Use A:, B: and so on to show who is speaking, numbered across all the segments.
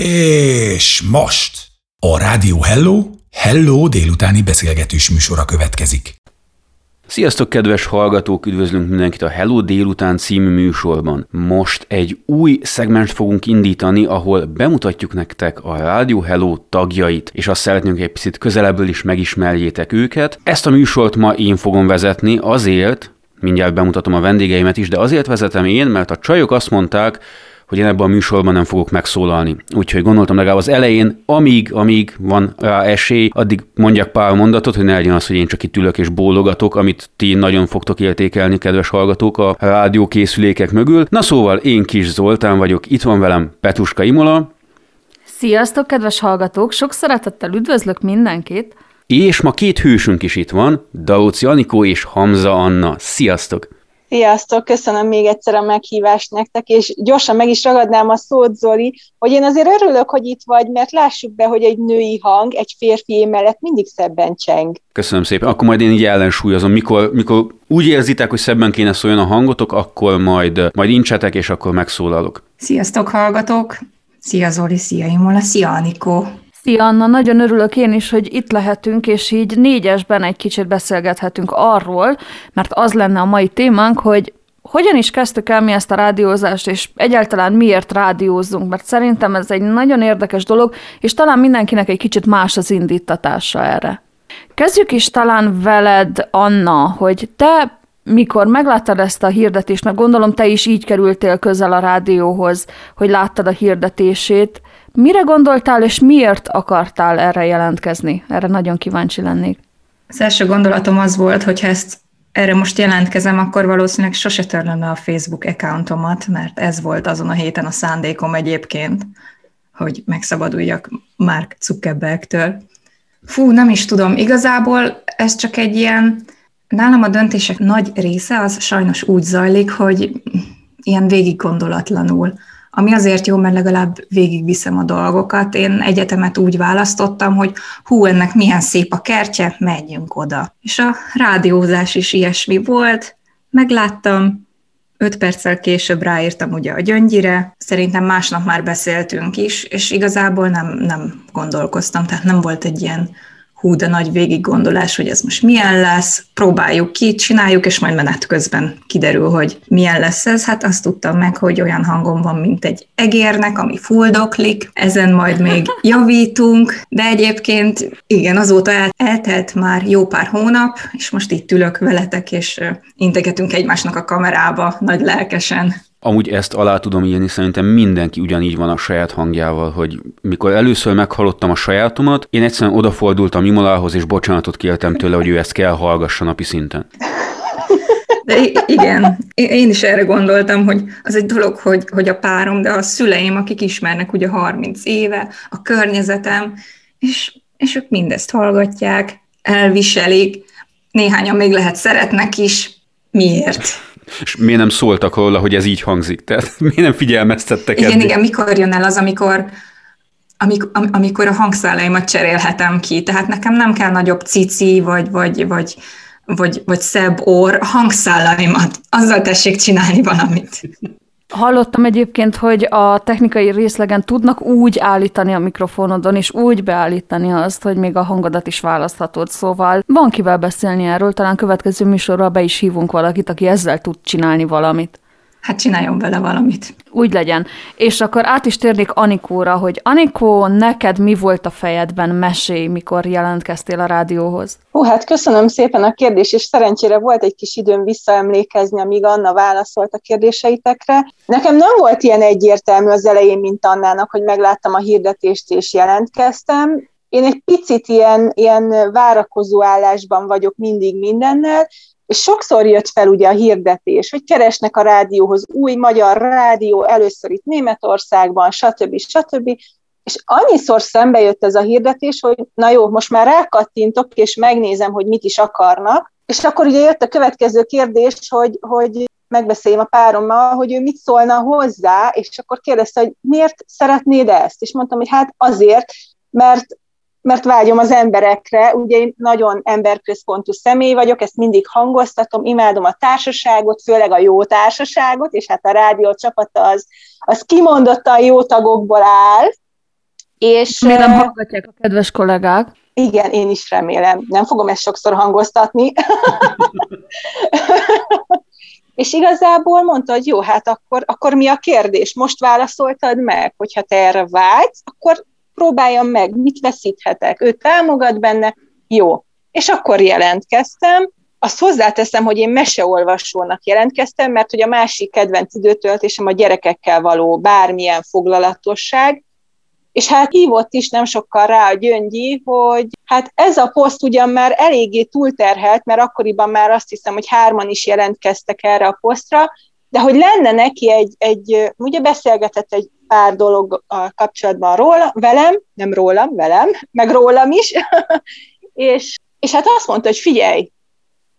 A: És most a Rádió Hello, Hello délutáni beszélgetős műsora következik.
B: Sziasztok, kedves hallgatók! Üdvözlünk mindenkit a Hello délután című műsorban. Most egy új szegmens fogunk indítani, ahol bemutatjuk nektek a Rádió Hello tagjait, és azt szeretnénk egy picit közelebből is megismerjétek őket. Ezt a műsort ma én fogom vezetni azért, mindjárt bemutatom a vendégeimet is, de azért vezetem én, mert a csajok azt mondták, hogy én ebben a műsorban nem fogok megszólalni. Úgyhogy gondoltam legalább az elején, amíg, amíg van rá esély, addig mondjak pár mondatot, hogy ne legyen az, hogy én csak itt ülök és bólogatok, amit ti nagyon fogtok értékelni, kedves hallgatók, a rádiókészülékek mögül. Na szóval én Kis Zoltán vagyok, itt van velem Petuska Imola.
C: Sziasztok, kedves hallgatók! Sok szeretettel üdvözlök mindenkit!
B: És ma két hősünk is itt van, Dauci Anikó és Hamza Anna. Sziasztok!
D: Sziasztok, köszönöm még egyszer a meghívást nektek, és gyorsan meg is ragadnám a szót, Zoli, hogy én azért örülök, hogy itt vagy, mert lássuk be, hogy egy női hang egy férfi mellett mindig szebben cseng.
B: Köszönöm szépen. Akkor majd én így ellensúlyozom. Mikor, mikor úgy érzitek, hogy szebben kéne szóljon a hangotok, akkor majd, majd incsetek, és akkor megszólalok.
E: Sziasztok, hallgatók! Szia Zoli, szia Imola, szia Anikó!
C: Szia Anna, nagyon örülök én is, hogy itt lehetünk, és így négyesben egy kicsit beszélgethetünk arról, mert az lenne a mai témánk, hogy hogyan is kezdtük el mi ezt a rádiózást, és egyáltalán miért rádiózzunk, mert szerintem ez egy nagyon érdekes dolog, és talán mindenkinek egy kicsit más az indítatása erre. Kezdjük is talán veled, Anna, hogy te mikor megláttad ezt a hirdetést, mert gondolom te is így kerültél közel a rádióhoz, hogy láttad a hirdetését, Mire gondoltál, és miért akartál erre jelentkezni? Erre nagyon kíváncsi lennék.
E: Az első gondolatom az volt, hogy ha ezt erre most jelentkezem, akkor valószínűleg sose törlöm le a Facebook accountomat, mert ez volt azon a héten a szándékom egyébként, hogy megszabaduljak Mark Zuckerbergtől. Fú, nem is tudom, igazából ez csak egy ilyen, nálam a döntések nagy része az sajnos úgy zajlik, hogy ilyen végig gondolatlanul ami azért jó, mert legalább végigviszem a dolgokat. Én egyetemet úgy választottam, hogy hú, ennek milyen szép a kertje, menjünk oda. És a rádiózás is ilyesmi volt, megláttam, öt perccel később ráírtam ugye a gyöngyire, szerintem másnap már beszéltünk is, és igazából nem, nem gondolkoztam, tehát nem volt egy ilyen hú, de nagy végig gondolás, hogy ez most milyen lesz, próbáljuk ki, csináljuk, és majd menet közben kiderül, hogy milyen lesz ez. Hát azt tudtam meg, hogy olyan hangom van, mint egy egérnek, ami fuldoklik, ezen majd még javítunk, de egyébként igen, azóta el, eltelt már jó pár hónap, és most itt ülök veletek, és integetünk egymásnak a kamerába nagy lelkesen.
B: Amúgy ezt alá tudom írni, szerintem mindenki ugyanígy van a saját hangjával, hogy mikor először meghallottam a sajátomat, én egyszerűen odafordultam Imolához, és bocsánatot kértem tőle, hogy ő ezt kell hallgassa napi szinten.
E: De igen, én is erre gondoltam, hogy az egy dolog, hogy, hogy a párom, de a szüleim, akik ismernek ugye 30 éve, a környezetem, és, és ők mindezt hallgatják, elviselik, néhányan még lehet szeretnek is. Miért?
B: És miért nem szóltak róla, hogy ez így hangzik? Tehát miért nem figyelmeztettek
E: Igen, eddig? igen, mikor jön el az, amikor, amikor, amikor a hangszállaimat cserélhetem ki. Tehát nekem nem kell nagyobb cici, vagy, vagy, vagy, vagy, vagy szebb orr, hangszálaimat. Azzal tessék csinálni valamit.
C: Hallottam egyébként, hogy a technikai részlegen tudnak úgy állítani a mikrofonodon, és úgy beállítani azt, hogy még a hangodat is választhatod. Szóval van kivel beszélni erről, talán következő műsorra be is hívunk valakit, aki ezzel tud csinálni valamit
E: hát csináljon vele valamit.
C: Úgy legyen. És akkor át is térnék Anikóra, hogy Anikó, neked mi volt a fejedben mesé, mikor jelentkeztél a rádióhoz?
D: Hú, hát köszönöm szépen a kérdést, és szerencsére volt egy kis időm visszaemlékezni, amíg Anna válaszolt a kérdéseitekre. Nekem nem volt ilyen egyértelmű az elején, mint Annának, hogy megláttam a hirdetést és jelentkeztem. Én egy picit ilyen, ilyen várakozó állásban vagyok mindig mindennel, és sokszor jött fel ugye a hirdetés, hogy keresnek a rádióhoz új magyar rádió, először itt Németországban, stb. stb. És annyiszor szembe jött ez a hirdetés, hogy na jó, most már rákattintok, és megnézem, hogy mit is akarnak. És akkor ugye jött a következő kérdés, hogy, hogy megbeszéljem a párommal, hogy ő mit szólna hozzá, és akkor kérdezte, hogy miért szeretnéd ezt? És mondtam, hogy hát azért, mert mert vágyom az emberekre, ugye én nagyon emberközpontú személy vagyok, ezt mindig hangoztatom, imádom a társaságot, főleg a jó társaságot, és hát a rádió csapata az, az kimondottan jó tagokból áll,
C: És, Miért nem hallgatják a kedves kollégák?
D: Igen, én is remélem. Nem fogom ezt sokszor hangoztatni. és igazából mondta, hogy jó, hát akkor, akkor mi a kérdés? Most válaszoltad meg, hogyha te erre vágysz, akkor próbáljam meg, mit veszíthetek. Ő támogat benne, jó. És akkor jelentkeztem, azt hozzáteszem, hogy én meseolvasónak jelentkeztem, mert hogy a másik kedvenc időtöltésem a gyerekekkel való bármilyen foglalatosság, és hát hívott is nem sokkal rá a Gyöngyi, hogy hát ez a poszt ugyan már eléggé túlterhelt, mert akkoriban már azt hiszem, hogy hárman is jelentkeztek erre a posztra, de hogy lenne neki egy, egy ugye beszélgetett egy pár dolog a kapcsolatban róla, velem, nem rólam, velem, meg rólam is, és, és hát azt mondta, hogy figyelj,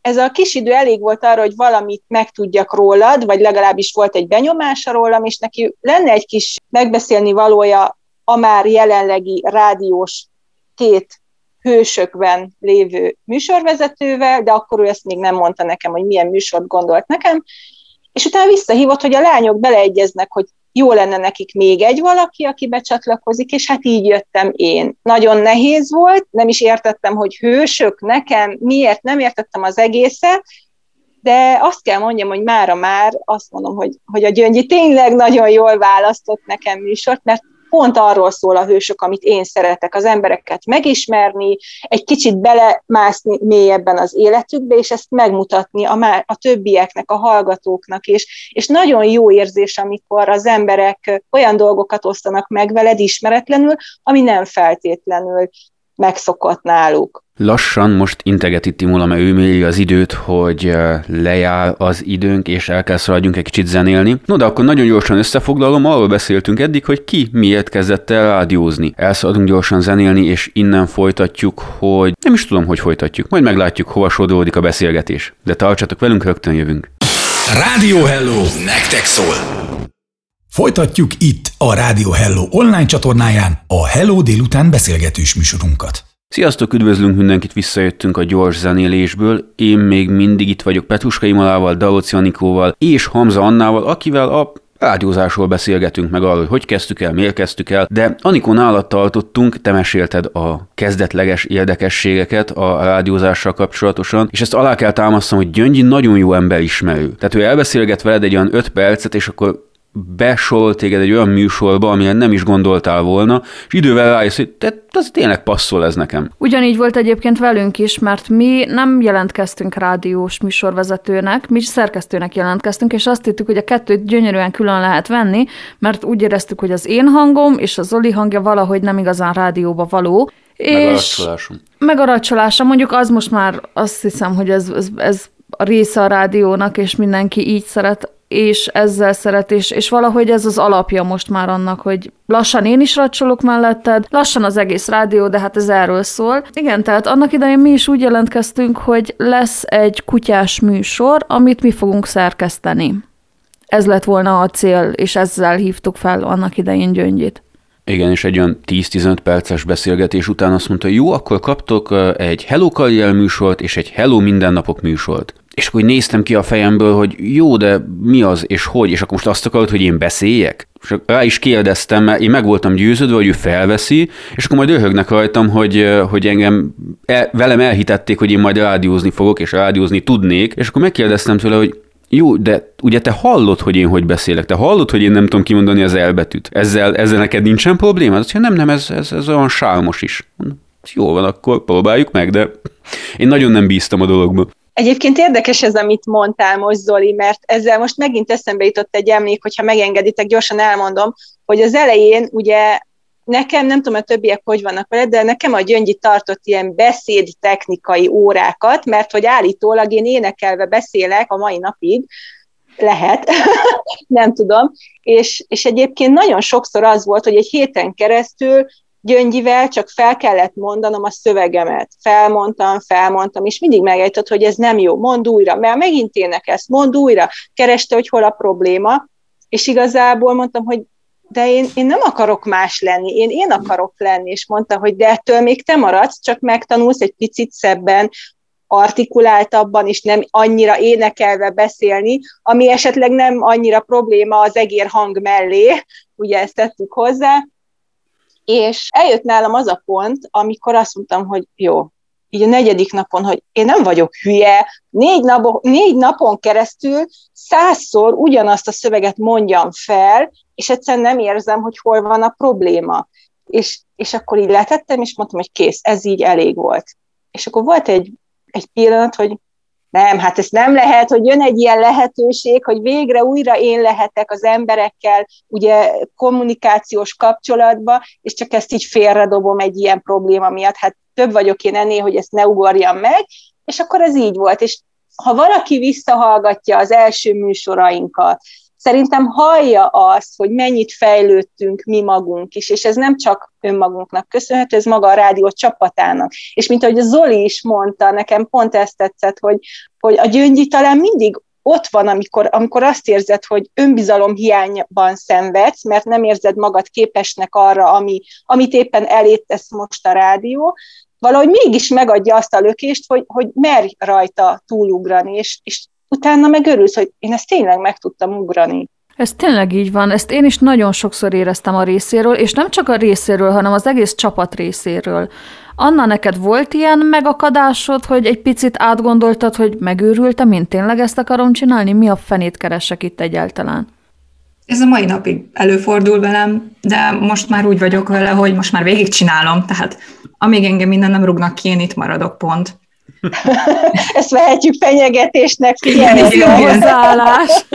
D: ez a kis idő elég volt arra, hogy valamit megtudjak rólad, vagy legalábbis volt egy benyomása rólam, és neki lenne egy kis megbeszélni valója a már jelenlegi rádiós két hősökben lévő műsorvezetővel, de akkor ő ezt még nem mondta nekem, hogy milyen műsort gondolt nekem, és utána visszahívott, hogy a lányok beleegyeznek, hogy jó lenne nekik még egy valaki, aki becsatlakozik, és hát így jöttem én. Nagyon nehéz volt, nem is értettem, hogy hősök nekem, miért nem értettem az egészet, de azt kell mondjam, hogy mára már azt mondom, hogy, hogy a Gyöngyi tényleg nagyon jól választott nekem műsort, mert pont arról szól a hősök, amit én szeretek, az embereket megismerni, egy kicsit belemászni mélyebben az életükbe, és ezt megmutatni a, má- a többieknek, a hallgatóknak is. És nagyon jó érzés, amikor az emberek olyan dolgokat osztanak meg veled ismeretlenül, ami nem feltétlenül megszokott náluk.
B: Lassan most integeti Timula, mert ő méri az időt, hogy lejár az időnk, és el kell szaladjunk egy kicsit zenélni. No, de akkor nagyon gyorsan összefoglalom, arról beszéltünk eddig, hogy ki miért kezdett el rádiózni. Elszaladunk gyorsan zenélni, és innen folytatjuk, hogy nem is tudom, hogy folytatjuk. Majd meglátjuk, hova sodródik a beszélgetés. De tartsatok velünk, rögtön jövünk.
A: Rádió Hello, nektek szól! Folytatjuk itt a Rádió Hello online csatornáján a Hello délután beszélgetős műsorunkat.
B: Sziasztok, üdvözlünk mindenkit, visszajöttünk a gyors zenélésből. Én még mindig itt vagyok Petruska Imalával, Daloci Anikóval és Hamza Annával, akivel a rádiózásról beszélgetünk meg arról, hogy hogy kezdtük el, miért kezdtük el, de Anikó nálad tartottunk, te mesélted a kezdetleges érdekességeket a rádiózással kapcsolatosan, és ezt alá kell támasztanom, hogy Gyöngyi nagyon jó emberismerő. Tehát ő elbeszélget veled egy olyan 5 percet, és akkor besorolt téged egy olyan műsorba, amilyen nem is gondoltál volna, és idővel rájössz, hogy te, ez tényleg passzol ez nekem.
C: Ugyanígy volt egyébként velünk is, mert mi nem jelentkeztünk rádiós műsorvezetőnek, mi szerkesztőnek jelentkeztünk, és azt hittük, hogy a kettőt gyönyörűen külön lehet venni, mert úgy éreztük, hogy az én hangom és az Zoli hangja valahogy nem igazán rádióba való,
B: és
C: megaracsolása, mondjuk az most már azt hiszem, hogy ez, ez, ez a része a rádiónak, és mindenki így szeret és ezzel szeret, és, és valahogy ez az alapja most már annak, hogy lassan én is racsolok melletted, lassan az egész rádió, de hát ez erről szól. Igen, tehát annak idején mi is úgy jelentkeztünk, hogy lesz egy kutyás műsor, amit mi fogunk szerkeszteni. Ez lett volna a cél, és ezzel hívtuk fel annak idején Gyöngyit.
B: Igen, és egy olyan 10-15 perces beszélgetés után azt mondta, jó, akkor kaptok egy Hello Karrier műsort és egy Hello Mindennapok műsort. És akkor néztem ki a fejemből, hogy jó, de mi az, és hogy, és akkor most azt akarod, hogy én beszéljek? És rá is kérdeztem, mert én meg voltam győződve, hogy ő felveszi, és akkor majd röhögnek rajtam, hogy, hogy engem el, velem elhitették, hogy én majd rádiózni fogok, és rádiózni tudnék, és akkor megkérdeztem tőle, hogy jó, de ugye te hallod, hogy én hogy beszélek, te hallod, hogy én nem tudom kimondani az elbetűt. Ezzel, ezzel neked nincsen probléma? Azt mondja, nem, nem, ez, ez, ez olyan sálmos is. Jó van, akkor próbáljuk meg, de én nagyon nem bíztam a dologba.
D: Egyébként érdekes ez, amit mondtál most, Zoli, mert ezzel most megint eszembe jutott egy emlék, hogyha megengeditek, gyorsan elmondom, hogy az elején ugye nekem, nem tudom, a többiek hogy vannak vele, de nekem a Gyöngyi tartott ilyen beszédtechnikai órákat, mert hogy állítólag én énekelve beszélek a mai napig, lehet, nem tudom, és, és egyébként nagyon sokszor az volt, hogy egy héten keresztül Gyöngyivel csak fel kellett mondanom a szövegemet. Felmondtam, felmondtam, és mindig megejtett, hogy ez nem jó, mond újra, mert megint énekelsz, mond újra, kereste, hogy hol a probléma, és igazából mondtam, hogy de én, én nem akarok más lenni, én én akarok lenni, és mondta, hogy de ettől még te maradsz, csak megtanulsz egy picit szebben, artikuláltabban, és nem annyira énekelve beszélni, ami esetleg nem annyira probléma az egér hang mellé, ugye ezt tettük hozzá, és eljött nálam az a pont, amikor azt mondtam, hogy jó, így a negyedik napon, hogy én nem vagyok hülye, négy, napon, négy napon keresztül százszor ugyanazt a szöveget mondjam fel, és egyszerűen nem érzem, hogy hol van a probléma. És, és akkor így letettem, és mondtam, hogy kész, ez így elég volt. És akkor volt egy, egy pillanat, hogy nem, hát ez nem lehet, hogy jön egy ilyen lehetőség, hogy végre újra én lehetek az emberekkel, ugye kommunikációs kapcsolatba, és csak ezt így félredobom egy ilyen probléma miatt. Hát több vagyok én ennél, hogy ezt ne ugorjam meg, és akkor ez így volt. És ha valaki visszahallgatja az első műsorainkat, szerintem hallja azt, hogy mennyit fejlődtünk mi magunk is, és ez nem csak önmagunknak köszönhető, ez maga a rádió csapatának. És mint ahogy Zoli is mondta, nekem pont ezt tetszett, hogy, hogy a gyöngyi talán mindig ott van, amikor, amikor azt érzed, hogy önbizalom hiányban szenvedsz, mert nem érzed magad képesnek arra, ami, amit éppen elétesz most a rádió, valahogy mégis megadja azt a lökést, hogy, hogy merj rajta túlugrani, és, és utána meg örülsz, hogy én ezt tényleg meg tudtam ugrani.
C: Ez tényleg így van, ezt én is nagyon sokszor éreztem a részéről, és nem csak a részéről, hanem az egész csapat részéről. Anna, neked volt ilyen megakadásod, hogy egy picit átgondoltad, hogy megőrültem, én tényleg ezt akarom csinálni? Mi a fenét keresek itt egyáltalán?
E: Ez a mai napig előfordul velem, de most már úgy vagyok vele, hogy most már végigcsinálom, tehát amíg engem minden nem rúgnak ki, én itt maradok pont.
D: Ezt vehetjük fenyegetésnek,
C: figyelj, hozzáállás.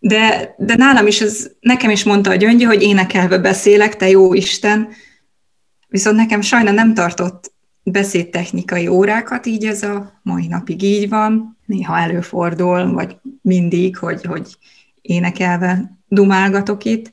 E: De, de nálam is, ez, nekem is mondta a gyöngyi, hogy énekelve beszélek, te jó Isten, viszont nekem sajna nem tartott beszédtechnikai órákat, így ez a mai napig így van. Néha előfordul, vagy mindig, hogy, hogy énekelve dumálgatok itt.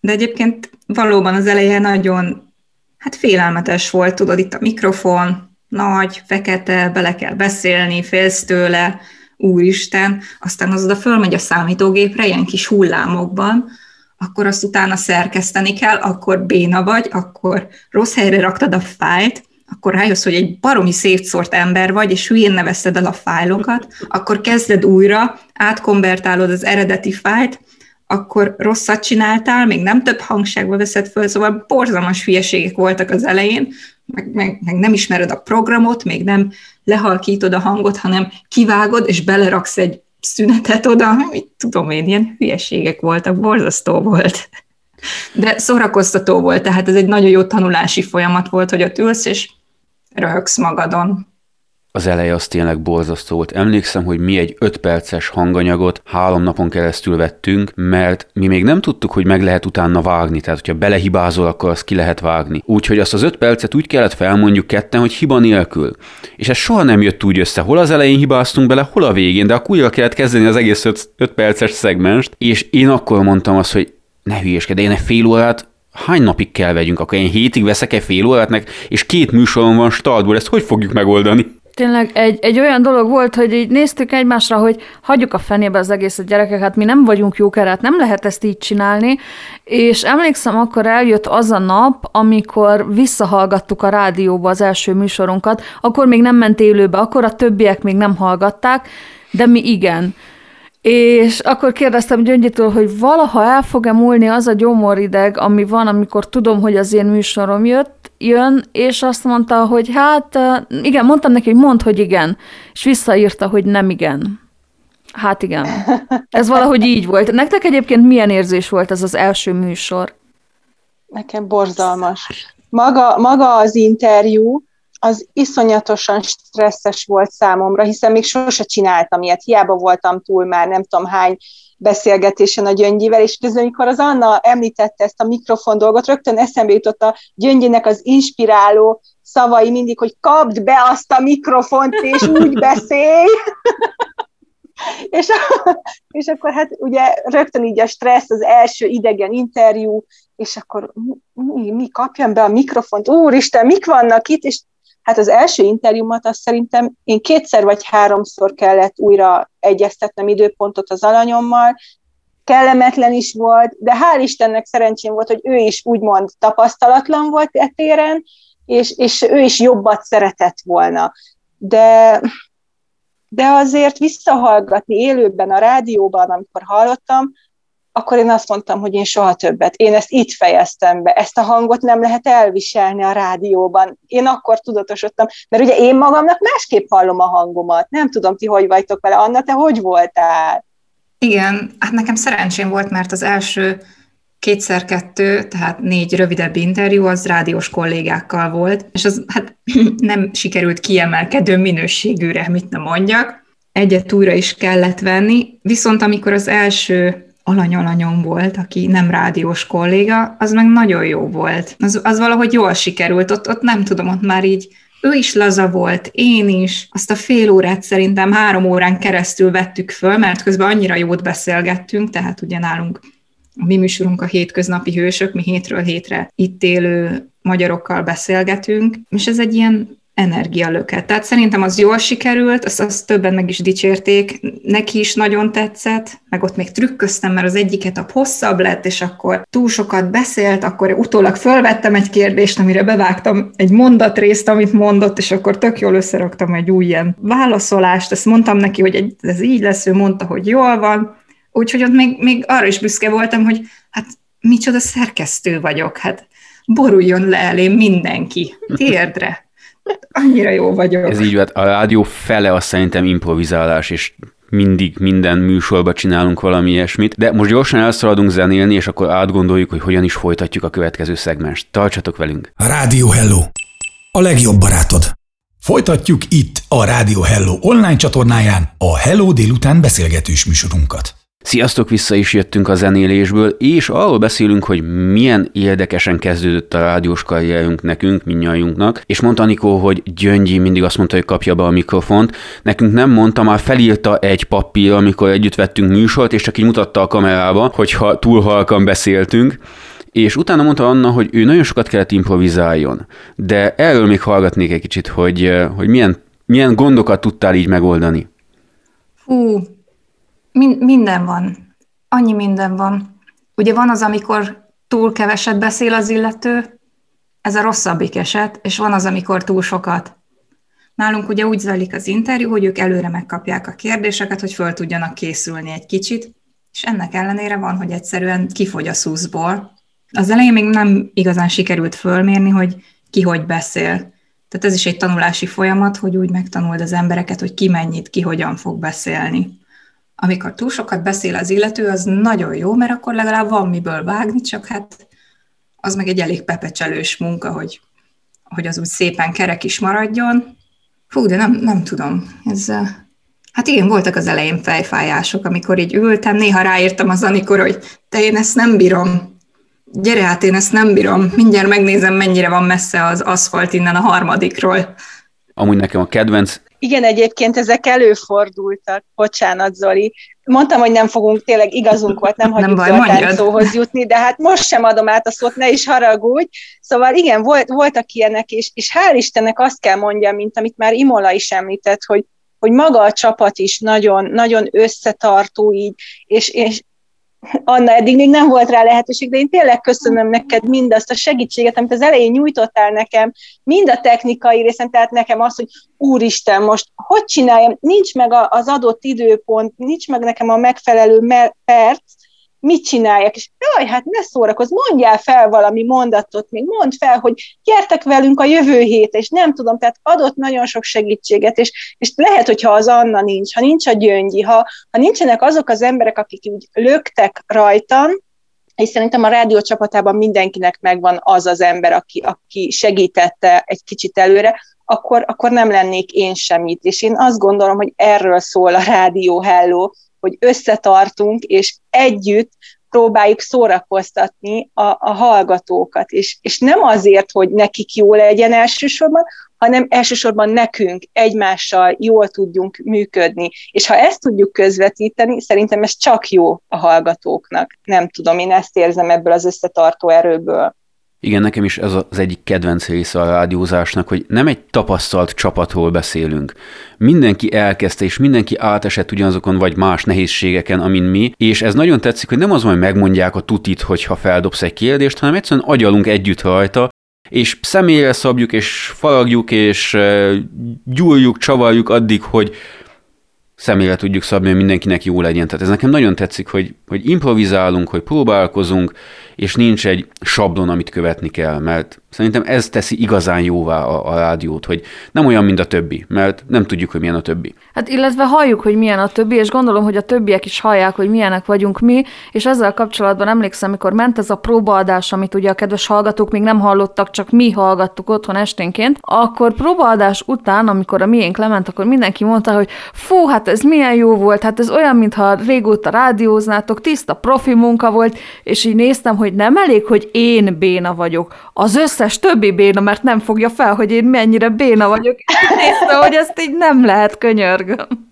E: De egyébként valóban az eleje nagyon, hát félelmetes volt, tudod, itt a mikrofon, nagy, fekete, bele kell beszélni, félsz tőle, úristen, aztán az oda fölmegy a számítógépre ilyen kis hullámokban, akkor azt utána szerkeszteni kell, akkor béna vagy, akkor rossz helyre raktad a fájlt, akkor rájössz, hogy egy baromi szétszórt ember vagy, és hülyén nevezted el a fájlokat, akkor kezded újra, átkonvertálod az eredeti fájlt, akkor rosszat csináltál, még nem több hangságba veszed föl, szóval borzalmas hülyeségek voltak az elején, meg, meg, meg nem ismered a programot, még nem lehalkítod a hangot, hanem kivágod, és beleraksz egy szünetet oda, mit tudom én, ilyen hülyeségek voltak, borzasztó volt. De szórakoztató volt, tehát ez egy nagyon jó tanulási folyamat volt, hogy ott ülsz, és röhögsz magadon
B: az eleje az tényleg borzasztó volt. Emlékszem, hogy mi egy 5 perces hanganyagot három napon keresztül vettünk, mert mi még nem tudtuk, hogy meg lehet utána vágni, tehát hogyha belehibázol, akkor azt ki lehet vágni. Úgyhogy azt az 5 percet úgy kellett felmondjuk ketten, hogy hiba nélkül. És ez soha nem jött úgy össze, hol az elején hibáztunk bele, hol a végén, de akkor újra kellett kezdeni az egész 5 perces szegmenst, és én akkor mondtam azt, hogy ne hülyeskedj, én egy fél órát hány napig kell vegyünk, akkor én hétig veszek egy fél órát, és két műsorom van startból, ezt hogy fogjuk megoldani?
C: Tényleg egy, egy olyan dolog volt, hogy így néztük egymásra, hogy hagyjuk a fenébe az egészet gyerekek, hát mi nem vagyunk jókerát, nem lehet ezt így csinálni, és emlékszem, akkor eljött az a nap, amikor visszahallgattuk a rádióba az első műsorunkat, akkor még nem ment élőbe, akkor a többiek még nem hallgatták, de mi igen. És akkor kérdeztem Gyöngyitől, hogy valaha el fog-e múlni az a gyomorideg, ami van, amikor tudom, hogy az én műsorom jött, jön, és azt mondta, hogy hát igen, mondtam neki, hogy mondd, hogy igen, és visszaírta, hogy nem igen. Hát igen. Ez valahogy így volt. Nektek egyébként milyen érzés volt ez az első műsor?
D: Nekem borzalmas. Maga, maga az interjú, az iszonyatosan stresszes volt számomra, hiszen még sose csináltam ilyet, hiába voltam túl már nem tudom hány beszélgetésen a Gyöngyivel, és közben, amikor az Anna említette ezt a mikrofon dolgot, rögtön eszembe jutott a Gyöngyinek az inspiráló szavai mindig, hogy kapd be azt a mikrofont, és úgy beszélj. és, és akkor hát ugye rögtön így a stressz, az első idegen interjú, és akkor mi, mi kapjam be a mikrofont, úristen, mik vannak itt, és Hát az első interjúmat azt szerintem én kétszer vagy háromszor kellett újra egyeztetnem időpontot az alanyommal, kellemetlen is volt, de hál' Istennek szerencsém volt, hogy ő is úgymond tapasztalatlan volt e téren, és, és ő is jobbat szeretett volna. De, de azért visszahallgatni élőben a rádióban, amikor hallottam, akkor én azt mondtam, hogy én soha többet. Én ezt itt fejeztem be. Ezt a hangot nem lehet elviselni a rádióban. Én akkor tudatosodtam, mert ugye én magamnak másképp hallom a hangomat. Nem tudom, ti hogy vagytok vele. Anna, te hogy voltál?
E: Igen, hát nekem szerencsém volt, mert az első kétszer-kettő, tehát négy rövidebb interjú az rádiós kollégákkal volt, és az hát nem sikerült kiemelkedő minőségűre, mit nem mondjak. Egyet újra is kellett venni, viszont amikor az első alanyalanyom volt, aki nem rádiós kolléga, az meg nagyon jó volt. Az, az valahogy jól sikerült, ott, ott nem tudom, ott már így ő is laza volt, én is. Azt a fél órát szerintem három órán keresztül vettük föl, mert közben annyira jót beszélgettünk, tehát ugye nálunk a mi műsorunk a hétköznapi hősök, mi hétről hétre itt élő magyarokkal beszélgetünk, és ez egy ilyen energialöket. Tehát szerintem az jól sikerült, azt, azt többen meg is dicsérték, neki is nagyon tetszett, meg ott még trükköztem, mert az egyiket a hosszabb lett, és akkor túl sokat beszélt, akkor utólag fölvettem egy kérdést, amire bevágtam egy mondatrészt, amit mondott, és akkor tök jól összeraktam egy új ilyen válaszolást, ezt mondtam neki, hogy ez így lesz, ő mondta, hogy jól van, úgyhogy ott még, még arra is büszke voltam, hogy hát micsoda szerkesztő vagyok, hát boruljon le elém mindenki, térdre annyira jó vagyok.
B: Ez így volt. A rádió fele azt szerintem improvizálás, és mindig minden műsorba csinálunk valami ilyesmit, de most gyorsan elszaladunk zenélni, és akkor átgondoljuk, hogy hogyan is folytatjuk a következő szegmest. Tartsatok velünk!
A: Rádió Hello! A legjobb barátod! Folytatjuk itt a Rádió Hello online csatornáján a Hello délután beszélgetős műsorunkat.
B: Sziasztok, vissza is jöttünk a zenélésből, és arról beszélünk, hogy milyen érdekesen kezdődött a rádiós karrierünk nekünk, minnyájunknak, és mondta Nikó, hogy Gyöngyi mindig azt mondta, hogy kapja be a mikrofont. Nekünk nem mondta, már felírta egy papír, amikor együtt vettünk műsort, és csak így mutatta a kamerába, hogyha túl halkan beszéltünk, és utána mondta Anna, hogy ő nagyon sokat kellett improvizáljon. De erről még hallgatnék egy kicsit, hogy, hogy milyen, milyen gondokat tudtál így megoldani.
E: Hú, Min- minden van. Annyi minden van. Ugye van az, amikor túl keveset beszél az illető, ez a rosszabbik eset, és van az, amikor túl sokat. Nálunk ugye úgy zajlik az interjú, hogy ők előre megkapják a kérdéseket, hogy föl tudjanak készülni egy kicsit, és ennek ellenére van, hogy egyszerűen kifogy a szuszból. Az elején még nem igazán sikerült fölmérni, hogy ki hogy beszél. Tehát ez is egy tanulási folyamat, hogy úgy megtanuld az embereket, hogy ki mennyit, ki hogyan fog beszélni amikor túl sokat beszél az illető, az nagyon jó, mert akkor legalább van miből vágni, csak hát az meg egy elég pepecselős munka, hogy, hogy az úgy szépen kerek is maradjon. Fú, de nem, nem tudom. Ez, hát igen, voltak az elején fejfájások, amikor így ültem, néha ráírtam az Anikor, hogy te én ezt nem bírom. Gyere hát, én ezt nem bírom. Mindjárt megnézem, mennyire van messze az aszfalt innen a harmadikról.
B: Amúgy nekem a kedvenc
D: igen, egyébként ezek előfordultak. Bocsánat, Zoli. Mondtam, hogy nem fogunk, tényleg igazunk volt, nem hagyjuk Zoltán szóhoz jutni, de hát most sem adom át a szót, ne is haragudj. Szóval igen, volt, voltak ilyenek, és, és hál' Istennek azt kell mondjam, mint amit már Imola is említett, hogy, hogy maga a csapat is nagyon, nagyon összetartó így, és, és Anna, eddig még nem volt rá lehetőség, de én tényleg köszönöm neked mindazt a segítséget, amit az elején nyújtottál nekem, mind a technikai részen, tehát nekem az, hogy úristen, most hogy csináljam, nincs meg az adott időpont, nincs meg nekem a megfelelő perc, mit csináljak, és jaj, hát ne szórakozz, mondjál fel valami mondatot, még mondd fel, hogy gyertek velünk a jövő hét, és nem tudom, tehát adott nagyon sok segítséget, és, és lehet, hogyha az Anna nincs, ha nincs a gyöngyi, ha, ha nincsenek azok az emberek, akik úgy löktek rajtam, és szerintem a rádió csapatában mindenkinek megvan az az ember, aki, aki segítette egy kicsit előre, akkor, akkor nem lennék én semmit. És én azt gondolom, hogy erről szól a Rádió Hello, hogy összetartunk, és együtt próbáljuk szórakoztatni a, a hallgatókat, és, és nem azért, hogy nekik jó legyen elsősorban, hanem elsősorban nekünk egymással jól tudjunk működni. És ha ezt tudjuk közvetíteni, szerintem ez csak jó a hallgatóknak. Nem tudom, én ezt érzem ebből az összetartó erőből.
B: Igen, nekem is ez az egyik kedvenc része a rádiózásnak, hogy nem egy tapasztalt csapatról beszélünk. Mindenki elkezdte, és mindenki átesett ugyanazokon vagy más nehézségeken, amin mi, és ez nagyon tetszik, hogy nem az, hogy megmondják a tutit, hogyha feldobsz egy kérdést, hanem egyszerűen agyalunk együtt rajta, és személyre szabjuk, és faragjuk, és gyúrjuk, csavarjuk addig, hogy személyre tudjuk szabni, hogy mindenkinek jó legyen. Tehát ez nekem nagyon tetszik, hogy, hogy improvizálunk, hogy próbálkozunk, és nincs egy sablon, amit követni kell, mert szerintem ez teszi igazán jóvá a, a rádiót, hogy nem olyan, mint a többi, mert nem tudjuk, hogy milyen a többi.
C: Hát illetve halljuk, hogy milyen a többi, és gondolom, hogy a többiek is hallják, hogy milyenek vagyunk mi, és ezzel kapcsolatban emlékszem, amikor ment ez a próbaadás, amit ugye a kedves hallgatók még nem hallottak, csak mi hallgattuk otthon esténként, akkor próbaadás után, amikor a miénk lement, akkor mindenki mondta, hogy fú, hát ez milyen jó volt, hát ez olyan, mintha régóta rádióznátok, tiszta profi munka volt, és így néztem, hogy nem elég, hogy én béna vagyok. Az összes többi béna, mert nem fogja fel, hogy én mennyire béna vagyok. Néztem, hogy ezt így nem lehet, könyörgöm.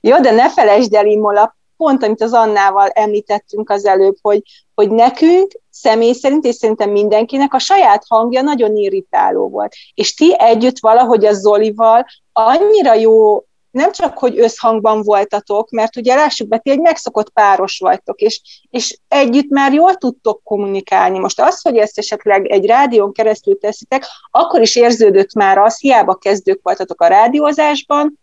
D: Jó, de ne felejtsd el, Imola, pont amit az Annával említettünk az előbb, hogy, hogy nekünk személy szerint, és szerintem mindenkinek a saját hangja nagyon irritáló volt. És ti együtt valahogy a Zolival annyira jó nem csak, hogy összhangban voltatok, mert ugye lássuk be, ti egy megszokott páros vagytok, és, és együtt már jól tudtok kommunikálni. Most az, hogy ezt esetleg egy rádión keresztül teszitek, akkor is érződött már az, hiába kezdők voltatok a rádiózásban,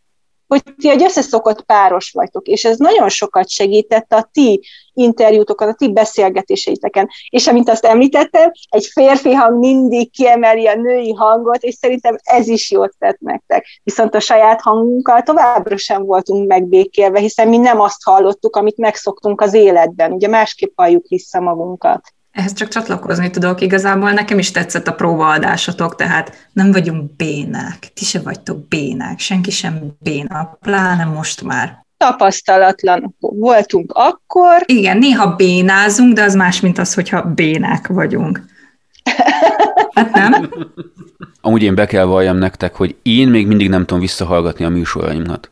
D: hogy ti egy összeszokott páros vagytok, és ez nagyon sokat segített a ti interjútokon, a ti beszélgetéseiteken. És amint azt említettem, egy férfi hang mindig kiemeli a női hangot, és szerintem ez is jót tett nektek. Viszont a saját hangunkkal továbbra sem voltunk megbékélve, hiszen mi nem azt hallottuk, amit megszoktunk az életben. Ugye másképp halljuk vissza magunkat.
E: Ehhez csak csatlakozni tudok. Igazából nekem is tetszett a próbaadásotok, tehát nem vagyunk bénák. Ti se vagytok bénák, senki sem béna, pláne most már.
D: Tapasztalatlan voltunk akkor.
E: Igen, néha bénázunk, de az más, mint az, hogyha bénák vagyunk. Hát nem?
B: Amúgy én be kell valljam nektek, hogy én még mindig nem tudom visszahallgatni a műsoraimat.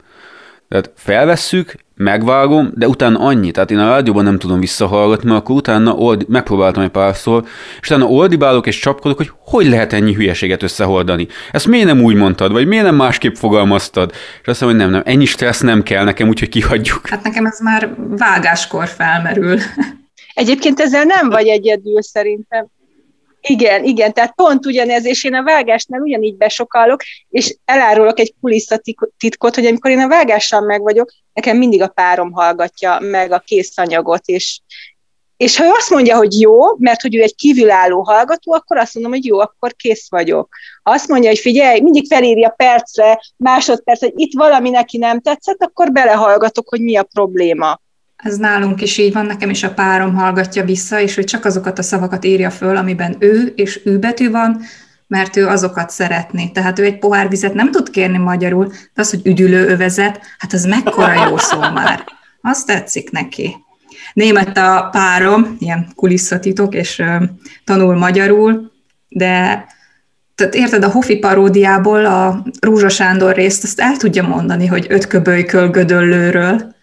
B: Tehát felvesszük, megvágom, de utána annyi. Tehát én a rádióban nem tudom visszahallgatni, mert akkor utána old, megpróbáltam egy párszor, és utána oldibálok és csapkodok, hogy hogy lehet ennyi hülyeséget összehordani. Ezt miért nem úgy mondtad, vagy miért nem másképp fogalmaztad? És azt mondom, hogy nem, nem, ennyi stressz nem kell nekem, úgyhogy kihagyjuk.
E: Hát nekem ez már vágáskor felmerül.
D: Egyébként ezzel nem vagy egyedül szerintem. Igen, igen, tehát pont ugyanez, és én a vágásnál ugyanígy besokallok, és elárulok egy kulisszatitkot, hogy amikor én a vágással meg vagyok, nekem mindig a párom hallgatja meg a kész anyagot, és, és ha ő azt mondja, hogy jó, mert hogy ő egy kívülálló hallgató, akkor azt mondom, hogy jó, akkor kész vagyok. Ha azt mondja, hogy figyelj, mindig felírja percre, másodperc, hogy itt valami neki nem tetszett, akkor belehallgatok, hogy mi a probléma.
E: Ez nálunk is így van, nekem is a párom hallgatja vissza, és hogy csak azokat a szavakat írja föl, amiben ő és ő betű van, mert ő azokat szeretné. Tehát ő egy pohár vizet nem tud kérni magyarul, de az, hogy üdülő övezet, hát az mekkora jó szó már. Az tetszik neki. Német a párom, ilyen kulisszatitok, és tanul magyarul, de tehát érted, a Hofi paródiából a Rúzsa Sándor részt azt el tudja mondani, hogy öt köbölyköl gödöllőről,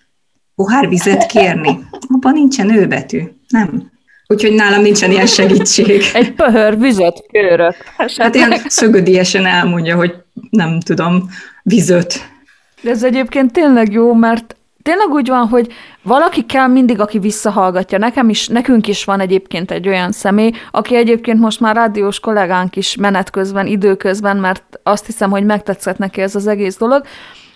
E: pohár vizet kérni. Abban nincsen őbetű. Nem. Úgyhogy nálam nincsen ilyen segítség.
C: Egy pöhör vizet kérök.
E: Hát ilyen szögödiesen elmondja, hogy nem tudom, vizöt.
C: De ez egyébként tényleg jó, mert tényleg úgy van, hogy valaki kell mindig, aki visszahallgatja. Nekem is, nekünk is van egyébként egy olyan személy, aki egyébként most már rádiós kollégánk is menet közben, időközben, mert azt hiszem, hogy megtetszett neki ez az egész dolog,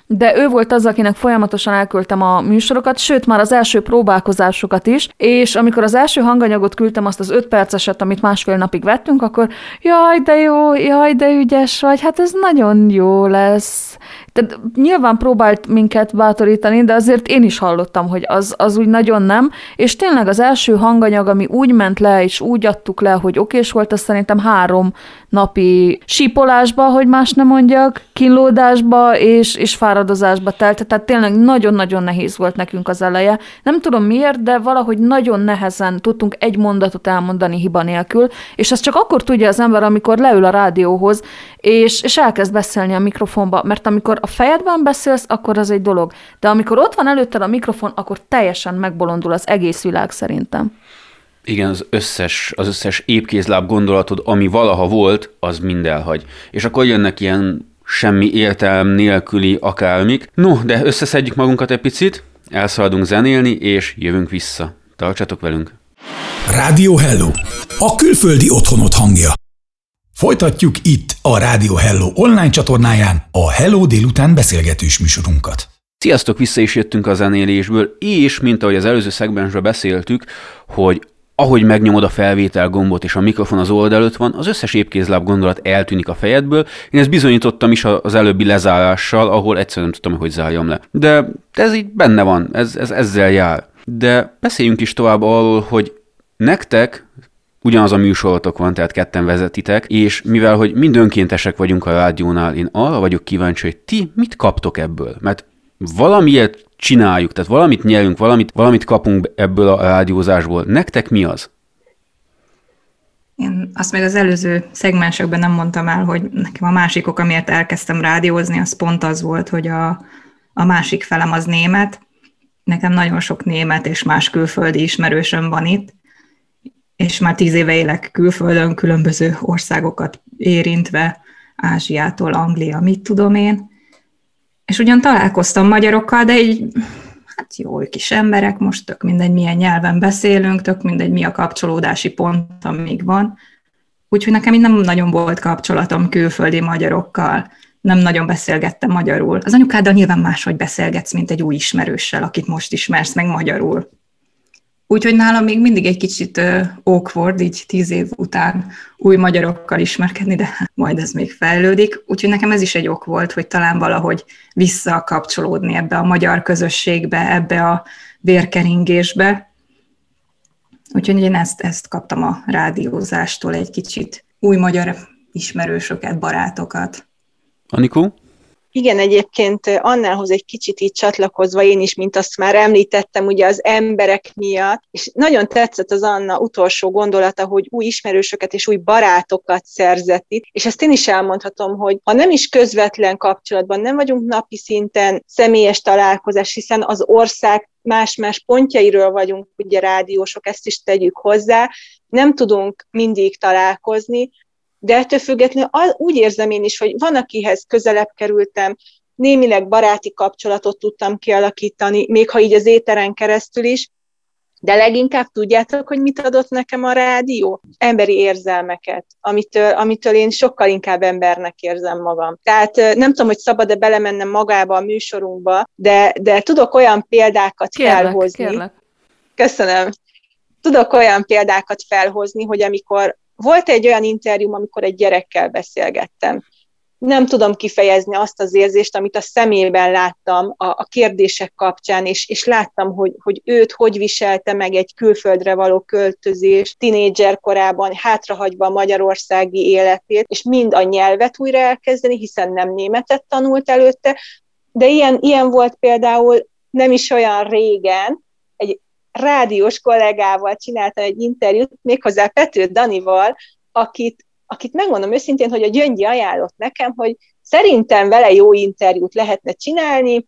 C: de ő volt az, akinek folyamatosan elküldtem a műsorokat, sőt már az első próbálkozásokat is, és amikor az első hanganyagot küldtem, azt az öt perceset, amit másfél napig vettünk, akkor jaj, de jó, jaj, de ügyes vagy, hát ez nagyon jó lesz. Tehát nyilván próbált minket bátorítani, de azért én is hallottam, hogy az, az úgy nagyon nem, és tényleg az első hanganyag, ami úgy ment le, és úgy adtuk le, hogy okés volt, az szerintem három napi sípolásba, hogy más nem mondjak, kínlódásba és, és fáradozásba telt. Tehát tényleg nagyon-nagyon nehéz volt nekünk az eleje. Nem tudom miért, de valahogy nagyon nehezen tudtunk egy mondatot elmondani hiba nélkül, és ezt csak akkor tudja az ember, amikor leül a rádióhoz, és, és elkezd beszélni a mikrofonba, mert amikor a fejedben beszélsz, akkor az egy dolog, de amikor ott van előtted a mikrofon, akkor teljesen megbolondul az egész világ szerintem.
B: Igen, az összes, az összes épkézláb gondolatod, ami valaha volt, az mind elhagy. És akkor jönnek ilyen semmi értelm nélküli akármik. No, de összeszedjük magunkat egy picit, elszaladunk zenélni, és jövünk vissza. Tartsatok velünk!
A: Rádió Hello, a külföldi otthonot hangja. Folytatjuk itt a Rádió Hello online csatornáján a Hello délután beszélgetős műsorunkat.
B: Sziasztok, vissza is jöttünk a zenélésből, és mint ahogy az előző szegmensben beszéltük, hogy ahogy megnyomod a felvétel gombot és a mikrofon az oldal előtt van, az összes épkézláb gondolat eltűnik a fejedből. Én ezt bizonyítottam is az előbbi lezárással, ahol egyszerűen nem tudtam, hogy zárjam le. De ez így benne van, ez, ez ezzel jár. De beszéljünk is tovább arról, hogy nektek ugyanaz a műsorotok van, tehát ketten vezetitek, és mivel, hogy mind önkéntesek vagyunk a rádiónál, én arra vagyok kíváncsi, hogy ti mit kaptok ebből? Mert valamiért csináljuk, tehát valamit nyerünk, valamit, valamit kapunk ebből a rádiózásból. Nektek mi az?
E: Én azt még az előző szegmensekben nem mondtam el, hogy nekem a másik ok, amiért elkezdtem rádiózni, az pont az volt, hogy a, a másik felem az német. Nekem nagyon sok német és más külföldi ismerősöm van itt, és már tíz éve élek külföldön, különböző országokat érintve, Ázsiától, Anglia, mit tudom én, és ugyan találkoztam magyarokkal, de így, hát jó kis emberek, most tök mindegy, milyen nyelven beszélünk, tök mindegy, mi a kapcsolódási pont, amíg van. Úgyhogy nekem így nem nagyon volt kapcsolatom külföldi magyarokkal, nem nagyon beszélgettem magyarul. Az anyukáddal nyilván máshogy beszélgetsz, mint egy új ismerőssel, akit most ismersz meg magyarul. Úgyhogy nálam még mindig egy kicsit awkward, így tíz év után új magyarokkal ismerkedni, de majd ez még fejlődik. Úgyhogy nekem ez is egy ok volt, hogy talán valahogy visszakapcsolódni ebbe a magyar közösségbe, ebbe a vérkeringésbe. Úgyhogy én ezt, ezt kaptam a rádiózástól egy kicsit új magyar ismerősöket, barátokat.
B: Anikó?
D: Igen, egyébként Annához egy kicsit így csatlakozva én is, mint azt már említettem, ugye az emberek miatt, és nagyon tetszett az Anna utolsó gondolata, hogy új ismerősöket és új barátokat szerzett itt, és ezt én is elmondhatom, hogy ha nem is közvetlen kapcsolatban, nem vagyunk napi szinten személyes találkozás, hiszen az ország más-más pontjairól vagyunk ugye rádiósok, ezt is tegyük hozzá, nem tudunk mindig találkozni, de ettől függetlenül úgy érzem én is, hogy van, akihez közelebb kerültem, némileg baráti kapcsolatot tudtam kialakítani, még ha így az éteren keresztül is, de leginkább tudjátok, hogy mit adott nekem a rádió? Emberi érzelmeket, amitől, amitől én sokkal inkább embernek érzem magam. Tehát nem tudom, hogy szabad-e belemennem magába a műsorunkba, de, de tudok olyan példákat kérlek, felhozni. Kérlek. Köszönöm. Tudok olyan példákat felhozni, hogy amikor volt egy olyan interjúm, amikor egy gyerekkel beszélgettem. Nem tudom kifejezni azt az érzést, amit a szemében láttam a, a kérdések kapcsán, és, és láttam, hogy, hogy őt hogy viselte meg egy külföldre való költözés, tinédzser korában, hátrahagyva a magyarországi életét, és mind a nyelvet újra elkezdeni, hiszen nem németet tanult előtte, de ilyen, ilyen volt például nem is olyan régen, rádiós kollégával csináltam egy interjút, méghozzá Pető Danival, akit, akit megmondom őszintén, hogy a Gyöngyi ajánlott nekem, hogy szerintem vele jó interjút lehetne csinálni,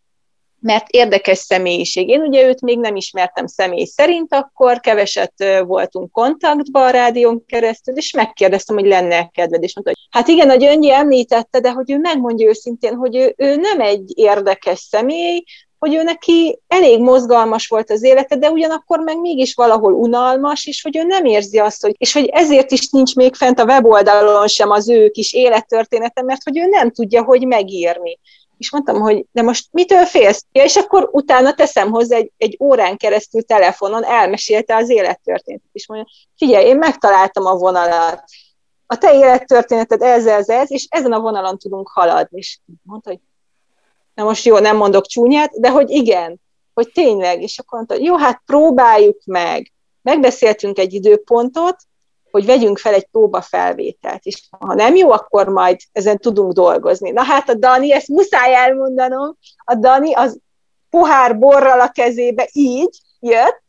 D: mert érdekes személyiség. Én ugye őt még nem ismertem személy szerint, akkor keveset voltunk kontaktban a rádión keresztül, és megkérdeztem, hogy lenne kedved, és mondta, hogy hát igen, a Gyöngyi említette, de hogy ő megmondja őszintén, hogy ő, ő nem egy érdekes személy, hogy ő neki elég mozgalmas volt az élete, de ugyanakkor meg mégis valahol unalmas, és hogy ő nem érzi azt, hogy, és hogy ezért is nincs még fent a weboldalon sem az ő kis élettörténete, mert hogy ő nem tudja, hogy megírni. És mondtam, hogy de most mitől félsz? Ja, és akkor utána teszem hozzá egy, egy órán keresztül telefonon, elmesélte az élettörténetet. És mondja, figyelj, én megtaláltam a vonalat. A te élettörténeted ez, ez, ez, és ezen a vonalon tudunk haladni. És mondta, hogy na most jó, nem mondok csúnyát, de hogy igen, hogy tényleg, és akkor mondta, jó, hát próbáljuk meg. Megbeszéltünk egy időpontot, hogy vegyünk fel egy próbafelvételt, és ha nem jó, akkor majd ezen tudunk dolgozni. Na hát a Dani, ezt muszáj elmondanom, a Dani az pohár borral a kezébe így jött,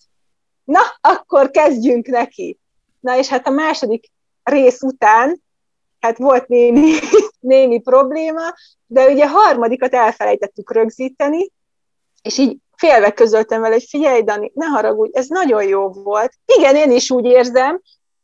D: na, akkor kezdjünk neki. Na és hát a második rész után, hát volt némi, némi probléma, de ugye harmadikat elfelejtettük rögzíteni, és így félve közöltem vele, hogy figyelj, Dani, ne haragudj, ez nagyon jó volt. Igen, én is úgy érzem,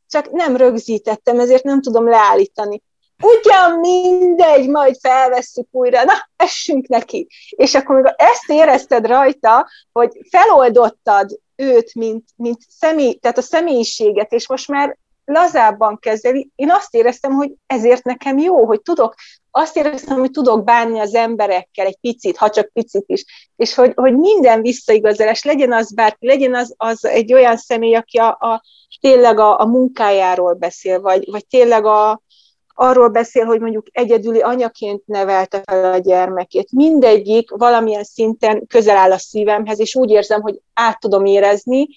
D: csak nem rögzítettem, ezért nem tudom leállítani. Ugyan mindegy, majd felvesszük újra, na, essünk neki. És akkor, amikor ezt érezted rajta, hogy feloldottad őt, mint, mint személy, tehát a személyiséget, és most már lazábban kezeli. Én azt éreztem, hogy ezért nekem jó, hogy tudok, azt éreztem, hogy tudok bánni az emberekkel egy picit, ha csak picit is, és hogy, hogy minden visszaigazolás, legyen az bárki, legyen az, az egy olyan személy, aki a, a tényleg a, a munkájáról beszél, vagy, vagy tényleg a, arról beszél, hogy mondjuk egyedüli anyaként nevelte fel a gyermekét. Mindegyik valamilyen szinten közel áll a szívemhez, és úgy érzem, hogy át tudom érezni,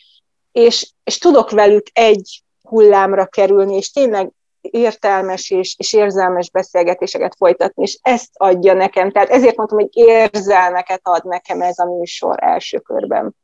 D: és, és tudok velük egy hullámra kerülni, és tényleg értelmes és, és érzelmes beszélgetéseket folytatni, és ezt adja nekem. Tehát ezért mondtam, hogy érzelmeket ad nekem ez a műsor első körben.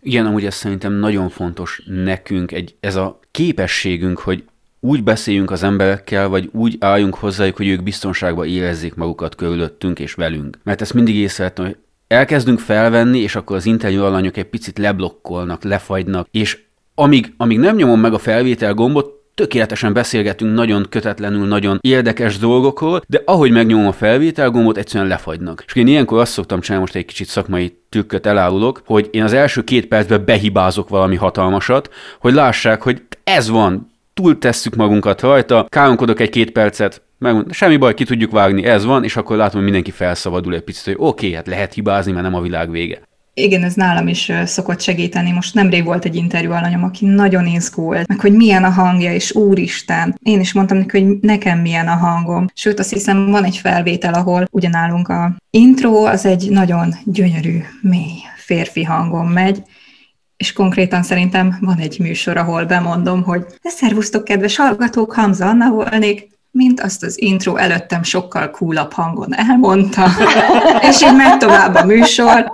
B: Igen, amúgy ez szerintem nagyon fontos nekünk, egy, ez a képességünk, hogy úgy beszéljünk az emberekkel, vagy úgy álljunk hozzájuk, hogy ők biztonságban érezzék magukat körülöttünk és velünk. Mert ezt mindig észrevettem, hogy elkezdünk felvenni, és akkor az interjú alanyok egy picit leblokkolnak, lefagynak, és amíg, amíg nem nyomom meg a felvétel gombot, tökéletesen beszélgetünk nagyon kötetlenül, nagyon érdekes dolgokról, de ahogy megnyomom a felvétel gombot, egyszerűen lefagynak. És én ilyenkor azt szoktam csinálni, most egy kicsit szakmai trükköt elárulok, hogy én az első két percben behibázok valami hatalmasat, hogy lássák, hogy ez van, túl tesszük magunkat rajta, káromkodok egy-két percet, megmond, semmi baj, ki tudjuk vágni, ez van, és akkor látom, hogy mindenki felszabadul egy picit, hogy oké, okay, hát lehet hibázni, mert nem a világ vége.
E: Igen, ez nálam is szokott segíteni. Most nemrég volt egy interjú alanyom, aki nagyon izgult, meg hogy milyen a hangja, és úristen. Én is mondtam neki, hogy nekem milyen a hangom. Sőt, azt hiszem van egy felvétel, ahol ugyanálunk a intro, az egy nagyon gyönyörű, mély férfi hangom megy, és konkrétan szerintem van egy műsor, ahol bemondom, hogy de szervusztok, kedves hallgatók, Hamza Anna volnék, mint azt az intro előttem sokkal coolabb hangon elmondta, és így megy tovább a műsor,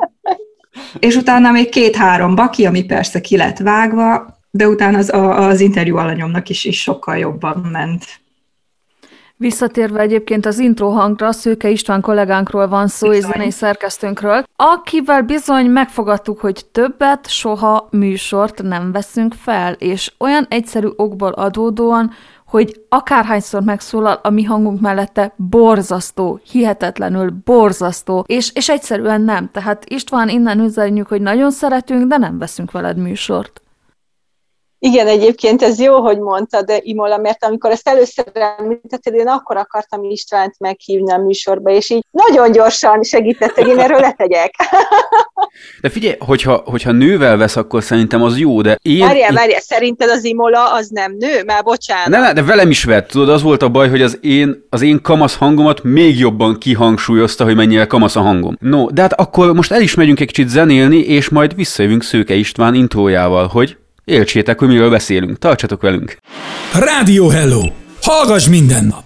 E: és utána még két-három baki, ami persze ki lett vágva, de utána az, az interjú alanyomnak is, is sokkal jobban ment.
C: Visszatérve egyébként az intro hangra, Szőke István kollégánkról van szó, és zenei szerkesztőnkről, akivel bizony megfogadtuk, hogy többet soha műsort nem veszünk fel, és olyan egyszerű okból adódóan, hogy akárhányszor megszólal a mi hangunk mellette, borzasztó, hihetetlenül borzasztó, és, és egyszerűen nem. Tehát István, innen üzenjük, hogy nagyon szeretünk, de nem veszünk veled műsort.
D: Igen, egyébként ez jó, hogy mondtad, de Imola, mert amikor ezt először említetted, én akkor akartam Istvánt meghívni a műsorba, és így nagyon gyorsan segített, hogy én erről letegyek.
B: De figyelj, hogyha, hogyha nővel vesz, akkor szerintem az jó, de én...
D: Várjál, várjál, szerinted az Imola az nem nő? Már bocsánat.
B: Ne, de velem is vett, tudod, az volt a baj, hogy az én, az én kamasz hangomat még jobban kihangsúlyozta, hogy mennyire kamasz a hangom. No, de hát akkor most el is megyünk egy kicsit zenélni, és majd visszajövünk Szőke István intrójával, hogy Éltsétek, hogy miről beszélünk. Tartsatok velünk!
A: Rádió Hello! Hallgass minden nap!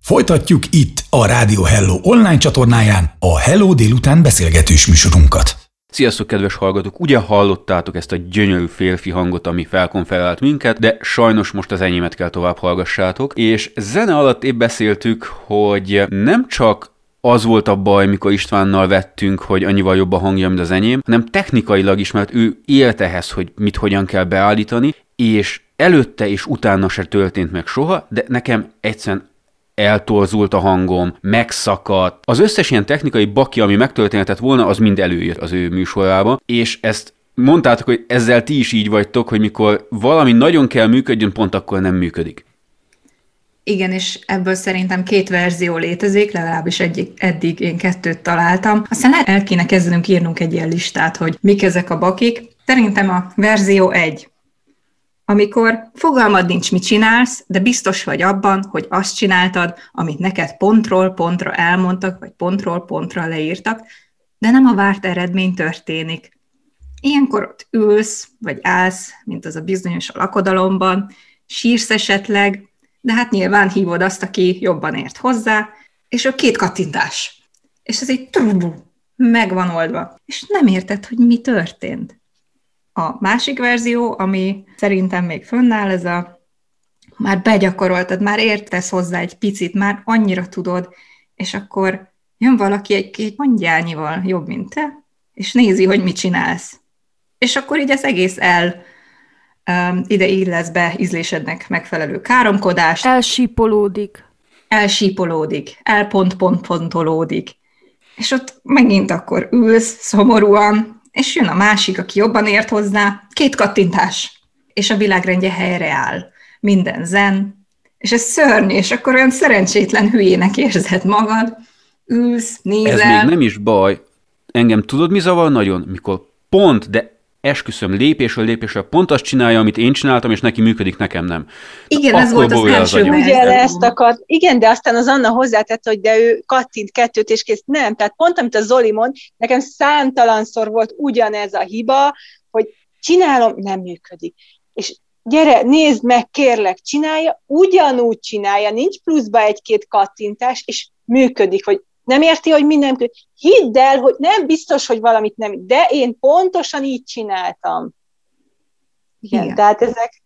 A: Folytatjuk itt a Rádió Hello online csatornáján a Hello délután beszélgetős műsorunkat.
B: Sziasztok, kedves hallgatók! Ugye hallottátok ezt a gyönyörű férfi hangot, ami felkonferált minket, de sajnos most az enyémet kell tovább hallgassátok. És zene alatt épp beszéltük, hogy nem csak az volt a baj, mikor Istvánnal vettünk, hogy annyival jobb a hangja, mint az enyém, hanem technikailag is, mert ő élt ehhez, hogy mit hogyan kell beállítani, és előtte és utána se történt meg soha, de nekem egyszerűen eltorzult a hangom, megszakadt. Az összes ilyen technikai baki, ami megtörténhetett volna, az mind előjött az ő műsorába, és ezt mondtátok, hogy ezzel ti is így vagytok, hogy mikor valami nagyon kell működjön, pont akkor nem működik.
E: Igen, és ebből szerintem két verzió létezik, legalábbis egyik, eddig én kettőt találtam. Aztán el kéne kezdenünk írnunk egy ilyen listát, hogy mik ezek a bakik. Szerintem a verzió egy. Amikor fogalmad nincs, mit csinálsz, de biztos vagy abban, hogy azt csináltad, amit neked pontról pontra elmondtak, vagy pontról pontra leírtak, de nem a várt eredmény történik. Ilyenkor ott ülsz, vagy állsz, mint az a bizonyos a lakodalomban, sírsz esetleg, de hát nyilván hívod azt, aki jobban ért hozzá, és a két kattintás. És ez egy meg van oldva. És nem érted, hogy mi történt. A másik verzió, ami szerintem még fönnáll, ez a már begyakoroltad, már értesz hozzá egy picit, már annyira tudod, és akkor jön valaki egy két mondjányival jobb, mint te, és nézi, hogy mit csinálsz. És akkor így az egész el ide illesz be ízlésednek megfelelő káromkodás.
C: Elsípolódik.
E: Elsípolódik, elpont-pont-pontolódik. És ott megint akkor ülsz szomorúan, és jön a másik, aki jobban ért hozzá, két kattintás. és a világrendje helyreáll. Minden zen, és ez szörnyű, és akkor olyan szerencsétlen hülyének érzed magad, ülsz, nézel.
B: Ez még nem is baj. Engem tudod, mi zavar nagyon? Mikor pont, de esküszöm, lépésről lépésre pont azt csinálja, amit én csináltam, és neki működik, nekem nem.
E: Igen, ez volt az első
D: Ugye ezt akart, igen, de aztán az Anna hozzátett, hogy de ő kattint kettőt, és kész. Nem, tehát pont, amit a Zoli mond, nekem számtalanszor volt ugyanez a hiba, hogy csinálom, nem működik. És gyere, nézd meg, kérlek, csinálja, ugyanúgy csinálja, nincs pluszba egy-két kattintás, és működik, hogy nem érti, hogy minden, hidd el, hogy nem biztos, hogy valamit nem, de én pontosan így csináltam. Igen, Igen. tehát ezek,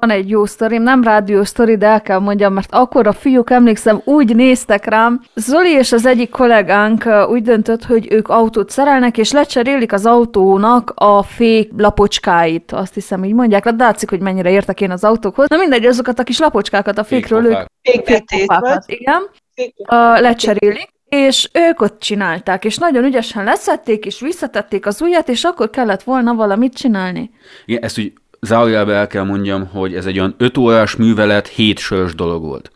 C: van egy jó sztorim, nem rádió sztori, de el kell mondjam, mert akkor a fiúk, emlékszem, úgy néztek rám. Zoli és az egyik kollégánk úgy döntött, hogy ők autót szerelnek, és lecserélik az autónak a fék lapocskáit. Azt hiszem, így mondják. De látszik, hogy mennyire értek én az autókhoz. Na mindegy, azokat a kis lapocskákat a fékről ők...
D: Fékpofákat,
C: igen. A, lecserélik és ők ott csinálták, és nagyon ügyesen leszették, és visszatették az ujjat, és akkor kellett volna valamit csinálni.
B: Igen, ezt úgy zárójelbe el kell mondjam, hogy ez egy olyan 5 órás művelet, 7 sörös dolog volt.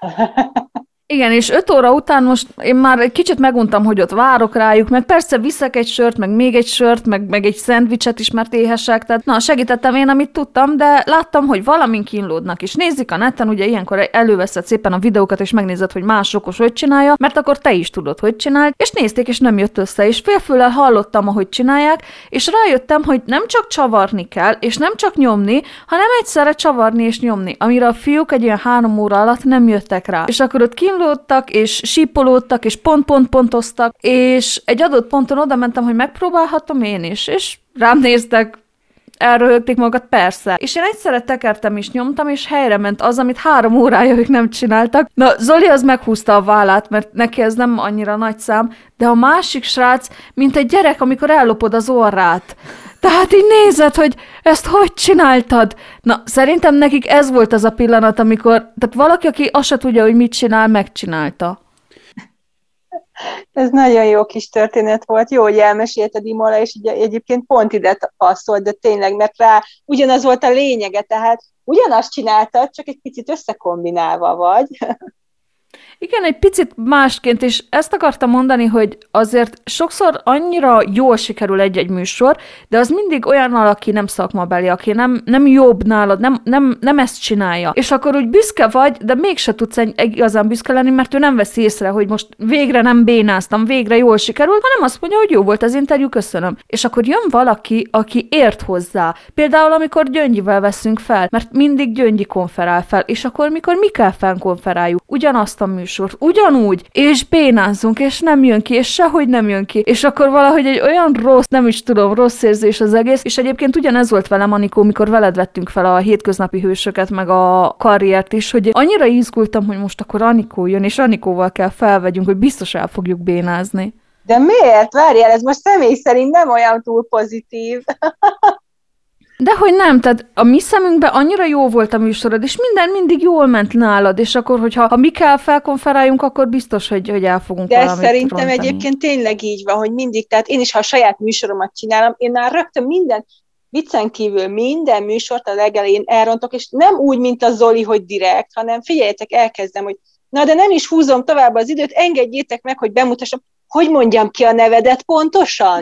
C: Igen, és öt óra után most én már egy kicsit meguntam, hogy ott várok rájuk, meg persze viszek egy sört, meg még egy sört, meg, meg egy szendvicset is, mert éhesek, tehát na, segítettem én, amit tudtam, de láttam, hogy valamin kínlódnak, és nézik a neten, ugye ilyenkor előveszed szépen a videókat, és megnézed, hogy más okos hogy csinálja, mert akkor te is tudod, hogy csinál, és nézték, és nem jött össze, és félfüllel hallottam, ahogy csinálják, és rájöttem, hogy nem csak csavarni kell, és nem csak nyomni, hanem egyszerre csavarni és nyomni, amire a fiúk egy ilyen három óra alatt nem jöttek rá. És akkor ott kínlód kínlódtak, és sípolódtak, és pont-pont-pontoztak, és egy adott ponton oda mentem, hogy megpróbálhatom én is, és rám néztek, elröhögték magat, persze. És én egyszerre tekertem és nyomtam, és helyre ment az, amit három órája ők nem csináltak. Na, Zoli az meghúzta a vállát, mert neki ez nem annyira nagy szám, de a másik srác, mint egy gyerek, amikor ellopod az orrát. Tehát így nézed, hogy ezt hogy csináltad? Na, szerintem nekik ez volt az a pillanat, amikor, tehát valaki, aki azt se tudja, hogy mit csinál, megcsinálta.
D: Ez nagyon jó kis történet volt, jó, hogy elmesélted Imola, és így egyébként pont ide passzolt, de tényleg, mert rá ugyanaz volt a lényege, tehát ugyanazt csináltad, csak egy picit összekombinálva vagy.
C: Igen, egy picit másként, és ezt akartam mondani, hogy azért sokszor annyira jól sikerül egy-egy műsor, de az mindig olyan aki nem szakmabeli, aki nem, nem jobb nálad, nem, nem, nem ezt csinálja. És akkor úgy büszke vagy, de mégse tudsz igazán büszke lenni, mert ő nem veszi észre, hogy most végre nem bénáztam, végre jól sikerült, hanem azt mondja, hogy jó volt az interjú, köszönöm. És akkor jön valaki, aki ért hozzá. Például, amikor Gyöngyivel veszünk fel, mert mindig Gyöngyi konferál fel, és akkor, mikor mi kell felkonferáljuk, ugyanazt a műsor műsort, ugyanúgy, és bénázzunk, és nem jön ki, és sehogy nem jön ki, és akkor valahogy egy olyan rossz, nem is tudom, rossz érzés az egész, és egyébként ugyanez volt velem, Anikó, mikor veled vettünk fel a hétköznapi hősöket, meg a karriert is, hogy annyira izgultam, hogy most akkor Anikó jön, és Anikóval kell felvegyünk, hogy biztos el fogjuk bénázni.
D: De miért? Várjál, ez most személy szerint nem olyan túl pozitív.
C: De hogy nem, tehát a mi szemünkben annyira jó volt a műsorod, és minden mindig jól ment nálad, és akkor, hogyha ha mi kell felkonferáljunk, akkor biztos, hogy, hogy el fogunk
D: De szerintem rontani. egyébként tényleg így van, hogy mindig, tehát én is, ha a saját műsoromat csinálom, én már rögtön minden, viccen kívül minden műsort a legelején elrontok, és nem úgy, mint a Zoli, hogy direkt, hanem figyeljetek, elkezdem, hogy na de nem is húzom tovább az időt, engedjétek meg, hogy bemutassam, hogy mondjam ki a nevedet pontosan?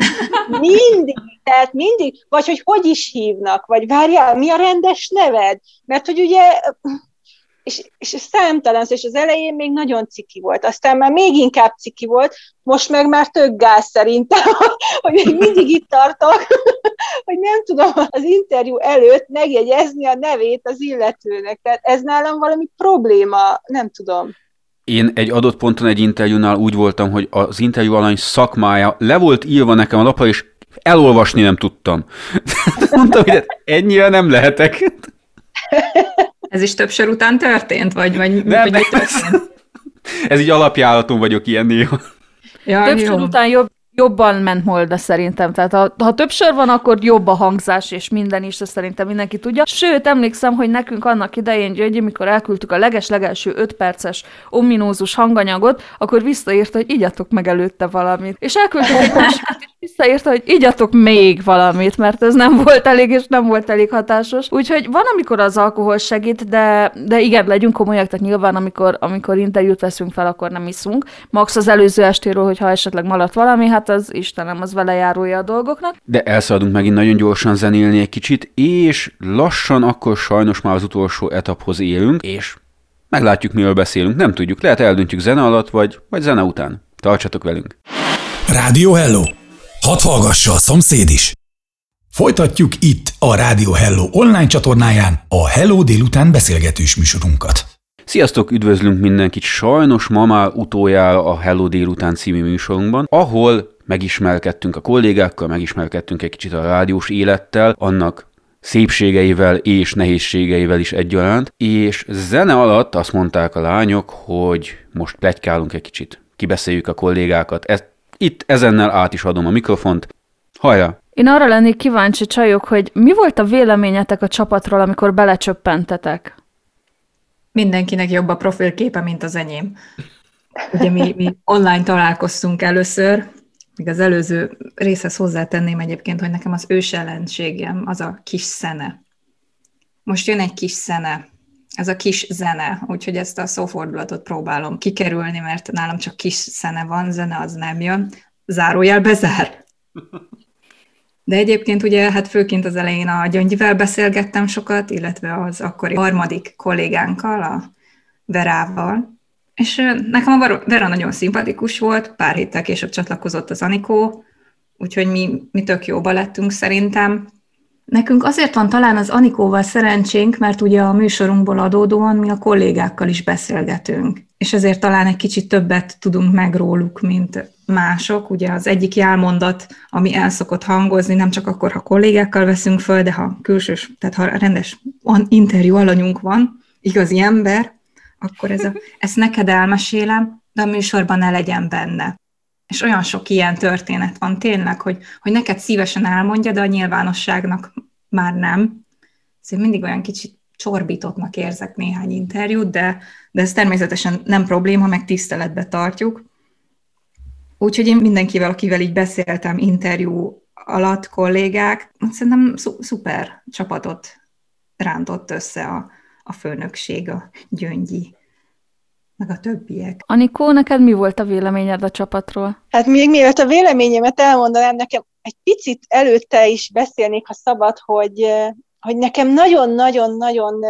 D: Mindig, tehát mindig, vagy hogy hogy is hívnak, vagy várjál, mi a rendes neved? Mert hogy ugye, és, és számtalan, és az elején még nagyon ciki volt, aztán már még inkább ciki volt, most meg már tök gáz szerintem, hogy még mindig itt tartok, hogy nem tudom az interjú előtt megjegyezni a nevét az illetőnek. Tehát ez nálam valami probléma, nem tudom
B: én egy adott ponton egy interjúnál úgy voltam, hogy az interjú alany szakmája le volt írva nekem a lapra, és elolvasni nem tudtam. Mondtam, hogy ennyire nem lehetek.
E: Ez is többször után történt, vagy, vagy, nem, vagy történt?
B: Ez így alapjáraton vagyok ilyen néha.
C: Ja, többször jó. után jobb, jobban ment Molda szerintem. Tehát ha, ha több sor van, akkor jobb a hangzás és minden is, ezt szerintem mindenki tudja. Sőt, emlékszem, hogy nekünk annak idején György, mikor elküldtük a leges-legelső 5 perces ominózus hanganyagot, akkor visszaírta, hogy igyatok meg előtte valamit. És elküldtük egy másikat, és visszaírta, hogy igyatok még valamit, mert ez nem volt elég, és nem volt elég hatásos. Úgyhogy van, amikor az alkohol segít, de, de igen, legyünk komolyak, tehát nyilván, amikor, amikor interjút veszünk fel, akkor nem iszunk. Max az előző estéről, hogyha esetleg maradt valami, hát az Istenem, az vele járója a dolgoknak.
B: De elszaladunk megint nagyon gyorsan zenélni egy kicsit, és lassan akkor sajnos már az utolsó etaphoz élünk, és meglátjuk, miről beszélünk, nem tudjuk, lehet eldöntjük zene alatt, vagy, vagy zene után. Tartsatok velünk!
A: Rádió Hello! Hadd hallgassa a szomszéd is! Folytatjuk itt a Rádió Hello online csatornáján a Hello délután beszélgetős műsorunkat.
B: Sziasztok, üdvözlünk mindenkit! Sajnos ma már utoljára a Hello délután című műsorunkban, ahol megismerkedtünk a kollégákkal, megismerkedtünk egy kicsit a rádiós élettel, annak szépségeivel és nehézségeivel is egyaránt, és zene alatt azt mondták a lányok, hogy most plegykálunk egy kicsit, kibeszéljük a kollégákat. Ezt, itt ezennel át is adom a mikrofont. Hajrá!
C: Én arra lennék kíváncsi, csajok, hogy mi volt a véleményetek a csapatról, amikor belecsöppentetek?
E: Mindenkinek jobb a profilképe, mint az enyém. Ugye mi, mi online találkoztunk először, még az előző részhez hozzátenném egyébként, hogy nekem az ős ellenségem az a kis szene. Most jön egy kis szene, ez a kis zene, úgyhogy ezt a szófordulatot próbálom kikerülni, mert nálam csak kis szene van, zene az nem jön. Zárójel bezár. De egyébként ugye, hát főként az elején a Gyöngyivel beszélgettem sokat, illetve az akkori harmadik kollégánkkal, a Verával, és nekem a Vera nagyon szimpatikus volt, pár héttel később csatlakozott az Anikó, úgyhogy mi, mi tök jóba lettünk szerintem. Nekünk azért van talán az Anikóval szerencsénk, mert ugye a műsorunkból adódóan mi a kollégákkal is beszélgetünk, és ezért talán egy kicsit többet tudunk meg róluk, mint mások. Ugye az egyik jelmondat, ami el szokott hangozni, nem csak akkor, ha kollégákkal veszünk föl, de ha külsős, tehát ha rendes interjú alanyunk van, igazi ember, akkor ez a, ezt neked elmesélem, de a műsorban ne legyen benne. És olyan sok ilyen történet van tényleg, hogy, hogy neked szívesen elmondja, de a nyilvánosságnak már nem. Szóval mindig olyan kicsit csorbítottnak érzek néhány interjút, de, de ez természetesen nem probléma, meg tiszteletbe tartjuk. Úgyhogy én mindenkivel, akivel így beszéltem interjú alatt, kollégák, szerintem szuper csapatot rántott össze a, a főnökség, a gyöngyi, meg a többiek.
C: Anikó, neked mi volt a véleményed a csapatról?
D: Hát még mielőtt a véleményemet elmondanám, nekem egy picit előtte is beszélnék, ha szabad, hogy hogy nekem nagyon-nagyon-nagyon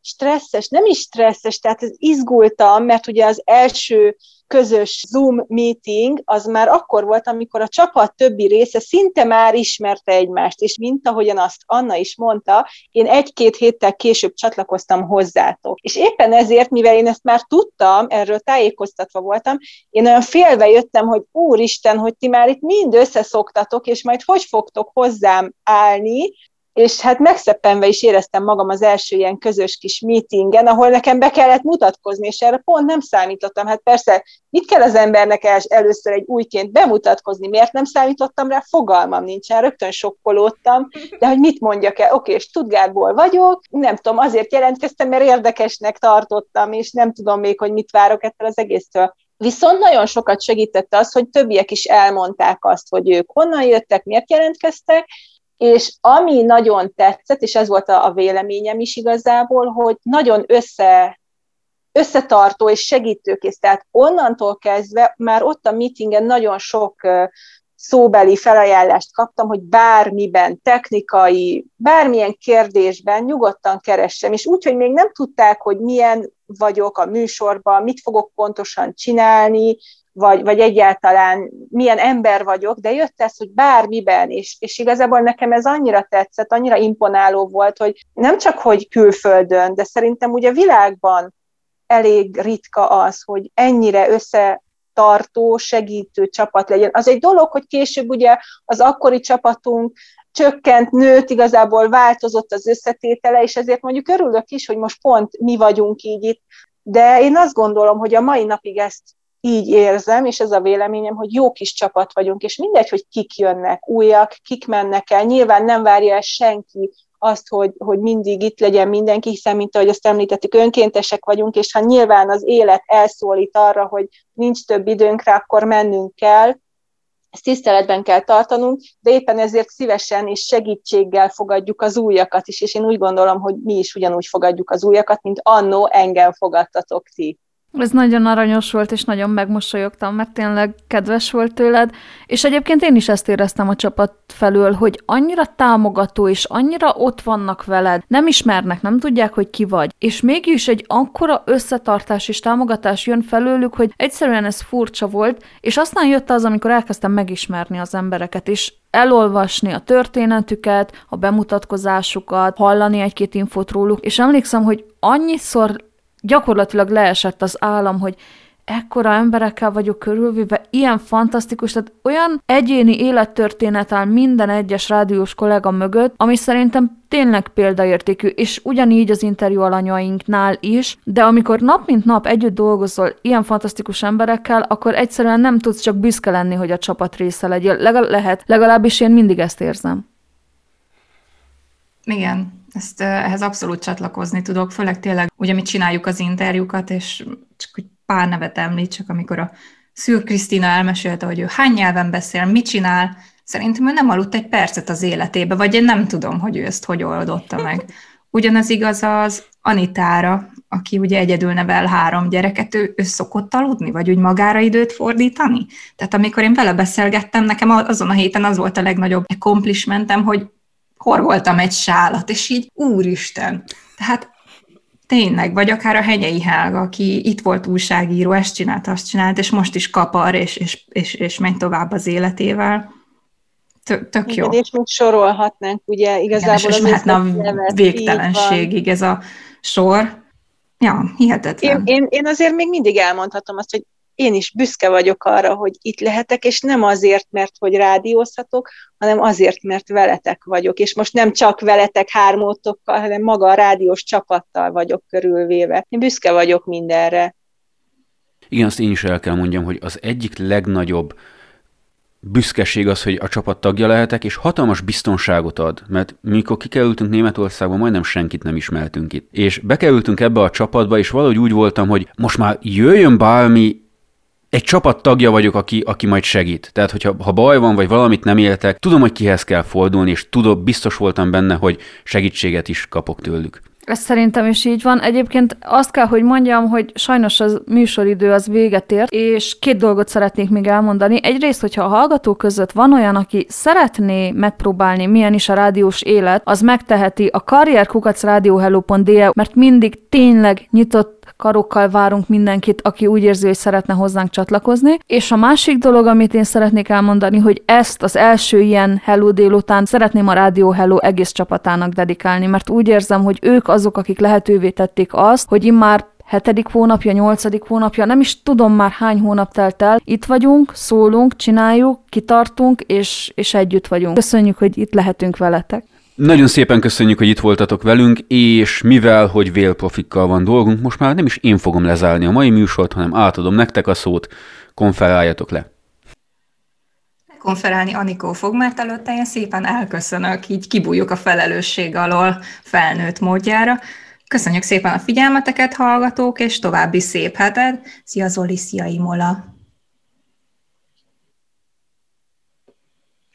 D: stresszes, nem is stresszes, tehát ez izgultam, mert ugye az első közös Zoom meeting az már akkor volt, amikor a csapat többi része szinte már ismerte egymást, és mint ahogyan azt Anna is mondta, én egy-két héttel később csatlakoztam hozzátok. És éppen ezért, mivel én ezt már tudtam, erről tájékoztatva voltam, én olyan félve jöttem, hogy úristen, hogy ti már itt mind összeszoktatok, és majd hogy fogtok hozzám állni, és hát megszeppenve is éreztem magam az első ilyen közös kis meetingen, ahol nekem be kellett mutatkozni, és erre pont nem számítottam. Hát persze, mit kell az embernek el, először egy újként bemutatkozni, miért nem számítottam rá, fogalmam nincsen, rögtön sokkolódtam, de hogy mit mondjak el, oké, Stuttgartból vagyok, nem tudom, azért jelentkeztem, mert érdekesnek tartottam, és nem tudom még, hogy mit várok ettől az egésztől. Viszont nagyon sokat segítette az, hogy többiek is elmondták azt, hogy ők honnan jöttek, miért jelentkeztek, és ami nagyon tetszett, és ez volt a, véleményem is igazából, hogy nagyon össze, összetartó és segítőkész. Tehát onnantól kezdve már ott a meetingen nagyon sok szóbeli felajánlást kaptam, hogy bármiben, technikai, bármilyen kérdésben nyugodtan keressem, és úgy, hogy még nem tudták, hogy milyen vagyok a műsorban, mit fogok pontosan csinálni, vagy, vagy egyáltalán milyen ember vagyok, de jött ez, hogy bármiben, és, és igazából nekem ez annyira tetszett, annyira imponáló volt, hogy nem csak, hogy külföldön, de szerintem ugye a világban elég ritka az, hogy ennyire össze tartó, segítő csapat legyen. Az egy dolog, hogy később ugye az akkori csapatunk csökkent, nőtt, igazából változott az összetétele, és ezért mondjuk örülök is, hogy most pont mi vagyunk így itt, de én azt gondolom, hogy a mai napig ezt így érzem, és ez a véleményem, hogy jó kis csapat vagyunk, és mindegy, hogy kik jönnek, újak, kik mennek el, nyilván nem várja el senki azt, hogy, hogy mindig itt legyen mindenki, hiszen, mint ahogy azt említettük, önkéntesek vagyunk, és ha nyilván az élet elszólít arra, hogy nincs több időnk rá, akkor mennünk kell, ezt tiszteletben kell tartanunk, de éppen ezért szívesen és segítséggel fogadjuk az újakat is, és én úgy gondolom, hogy mi is ugyanúgy fogadjuk az újakat, mint annó engem fogadtatok ti.
C: Ez nagyon aranyos volt, és nagyon megmosolyogtam, mert tényleg kedves volt tőled, és egyébként én is ezt éreztem a csapat felől, hogy annyira támogató, és annyira ott vannak veled, nem ismernek, nem tudják, hogy ki vagy, és mégis egy akkora összetartás és támogatás jön felőlük, hogy egyszerűen ez furcsa volt, és aztán jött az, amikor elkezdtem megismerni az embereket, és elolvasni a történetüket, a bemutatkozásukat, hallani egy-két infót róluk, és emlékszem, hogy annyiszor gyakorlatilag leesett az állam, hogy ekkora emberekkel vagyok körülvéve, ilyen fantasztikus, tehát olyan egyéni élettörténet áll minden egyes rádiós kollega mögött, ami szerintem tényleg példaértékű, és ugyanígy az interjú alanyainknál is, de amikor nap mint nap együtt dolgozol ilyen fantasztikus emberekkel, akkor egyszerűen nem tudsz csak büszke lenni, hogy a csapat része legyél. Legal- lehet, legalábbis én mindig ezt érzem.
E: Igen, ezt ehhez abszolút csatlakozni tudok, főleg tényleg, ugye mi csináljuk az interjúkat, és csak hogy pár nevet említsek, amikor a Szűr Krisztina elmesélte, hogy ő hány nyelven beszél, mit csinál, szerintem ő nem aludt egy percet az életébe, vagy én nem tudom, hogy ő ezt hogy oldotta meg. Ugyanaz igaz az Anitára, aki ugye egyedül nevel három gyereket, ő, ő szokott aludni, vagy úgy magára időt fordítani? Tehát amikor én vele beszélgettem, nekem azon a héten az volt a legnagyobb accomplishmentem, hogy horgoltam egy sálat, és így úristen. Tehát tényleg, vagy akár a Hegyei Helga, aki itt volt újságíró, ezt csinált, azt csinált, és most is kapar, és, és, és, és megy tovább az életével. Tök, tök jó.
D: Igen, és még sorolhatnánk, ugye igazából Igen,
E: és, és mehetne a végtelenségig ez a sor. Ja, hihetetlen.
D: Én, én, én azért még mindig elmondhatom azt, hogy én is büszke vagyok arra, hogy itt lehetek, és nem azért, mert hogy rádiózhatok, hanem azért, mert veletek vagyok, és most nem csak veletek hármótokkal, hanem maga a rádiós csapattal vagyok körülvéve. Én büszke vagyok mindenre.
B: Igen, azt én is el kell mondjam, hogy az egyik legnagyobb büszkeség az, hogy a csapat tagja lehetek, és hatalmas biztonságot ad, mert mikor kikerültünk Németországba, majdnem senkit nem ismertünk itt. És bekerültünk ebbe a csapatba, és valahogy úgy voltam, hogy most már jöjjön bármi, egy csapat tagja vagyok, aki, aki majd segít. Tehát, hogyha ha baj van, vagy valamit nem éltek, tudom, hogy kihez kell fordulni, és tudom, biztos voltam benne, hogy segítséget is kapok tőlük.
C: Ez szerintem is így van. Egyébként azt kell, hogy mondjam, hogy sajnos az műsoridő az véget ért, és két dolgot szeretnék még elmondani. Egyrészt, hogyha a hallgatók között van olyan, aki szeretné megpróbálni, milyen is a rádiós élet, az megteheti a karrierkukacradiohello.de, mert mindig tényleg nyitott karokkal várunk mindenkit, aki úgy érzi, hogy szeretne hozzánk csatlakozni. És a másik dolog, amit én szeretnék elmondani, hogy ezt az első ilyen Hello délután szeretném a Rádió Hello egész csapatának dedikálni, mert úgy érzem, hogy ők azok, akik lehetővé tették azt, hogy immár hetedik hónapja, nyolcadik hónapja, nem is tudom már hány hónap telt el. Itt vagyunk, szólunk, csináljuk, kitartunk, és, és együtt vagyunk. Köszönjük, hogy itt lehetünk veletek.
B: Nagyon szépen köszönjük, hogy itt voltatok velünk, és mivel, hogy vélprofikkal van dolgunk, most már nem is én fogom lezárni a mai műsort, hanem átadom nektek a szót, konferáljatok le.
E: Konferálni Anikó fog, mert előtte én szépen elköszönök, így kibújjuk a felelősség alól felnőtt módjára. Köszönjük szépen a figyelmeteket, hallgatók, és további szép heted. Szia Zoli, szia Imola!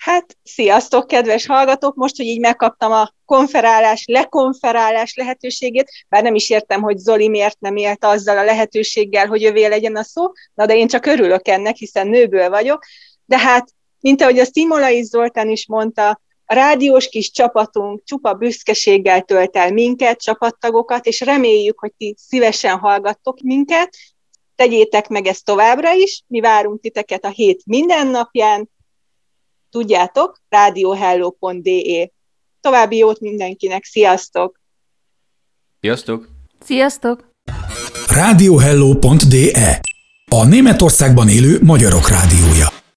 D: Hát, sziasztok, kedves hallgatók! Most, hogy így megkaptam a konferálás, lekonferálás lehetőségét, bár nem is értem, hogy Zoli miért nem élt azzal a lehetőséggel, hogy övé legyen a szó, na de én csak örülök ennek, hiszen nőből vagyok. De hát, mint ahogy a Szimolai Zoltán is mondta, a rádiós kis csapatunk csupa büszkeséggel tölt el minket, csapattagokat, és reméljük, hogy ti szívesen hallgattok minket. Tegyétek meg ezt továbbra is, mi várunk titeket a hét minden napján, tudjátok, radiohello.de. További jót mindenkinek, sziasztok!
B: Sziasztok!
C: Sziasztok!
A: Radiohello.de A Németországban élő magyarok rádiója.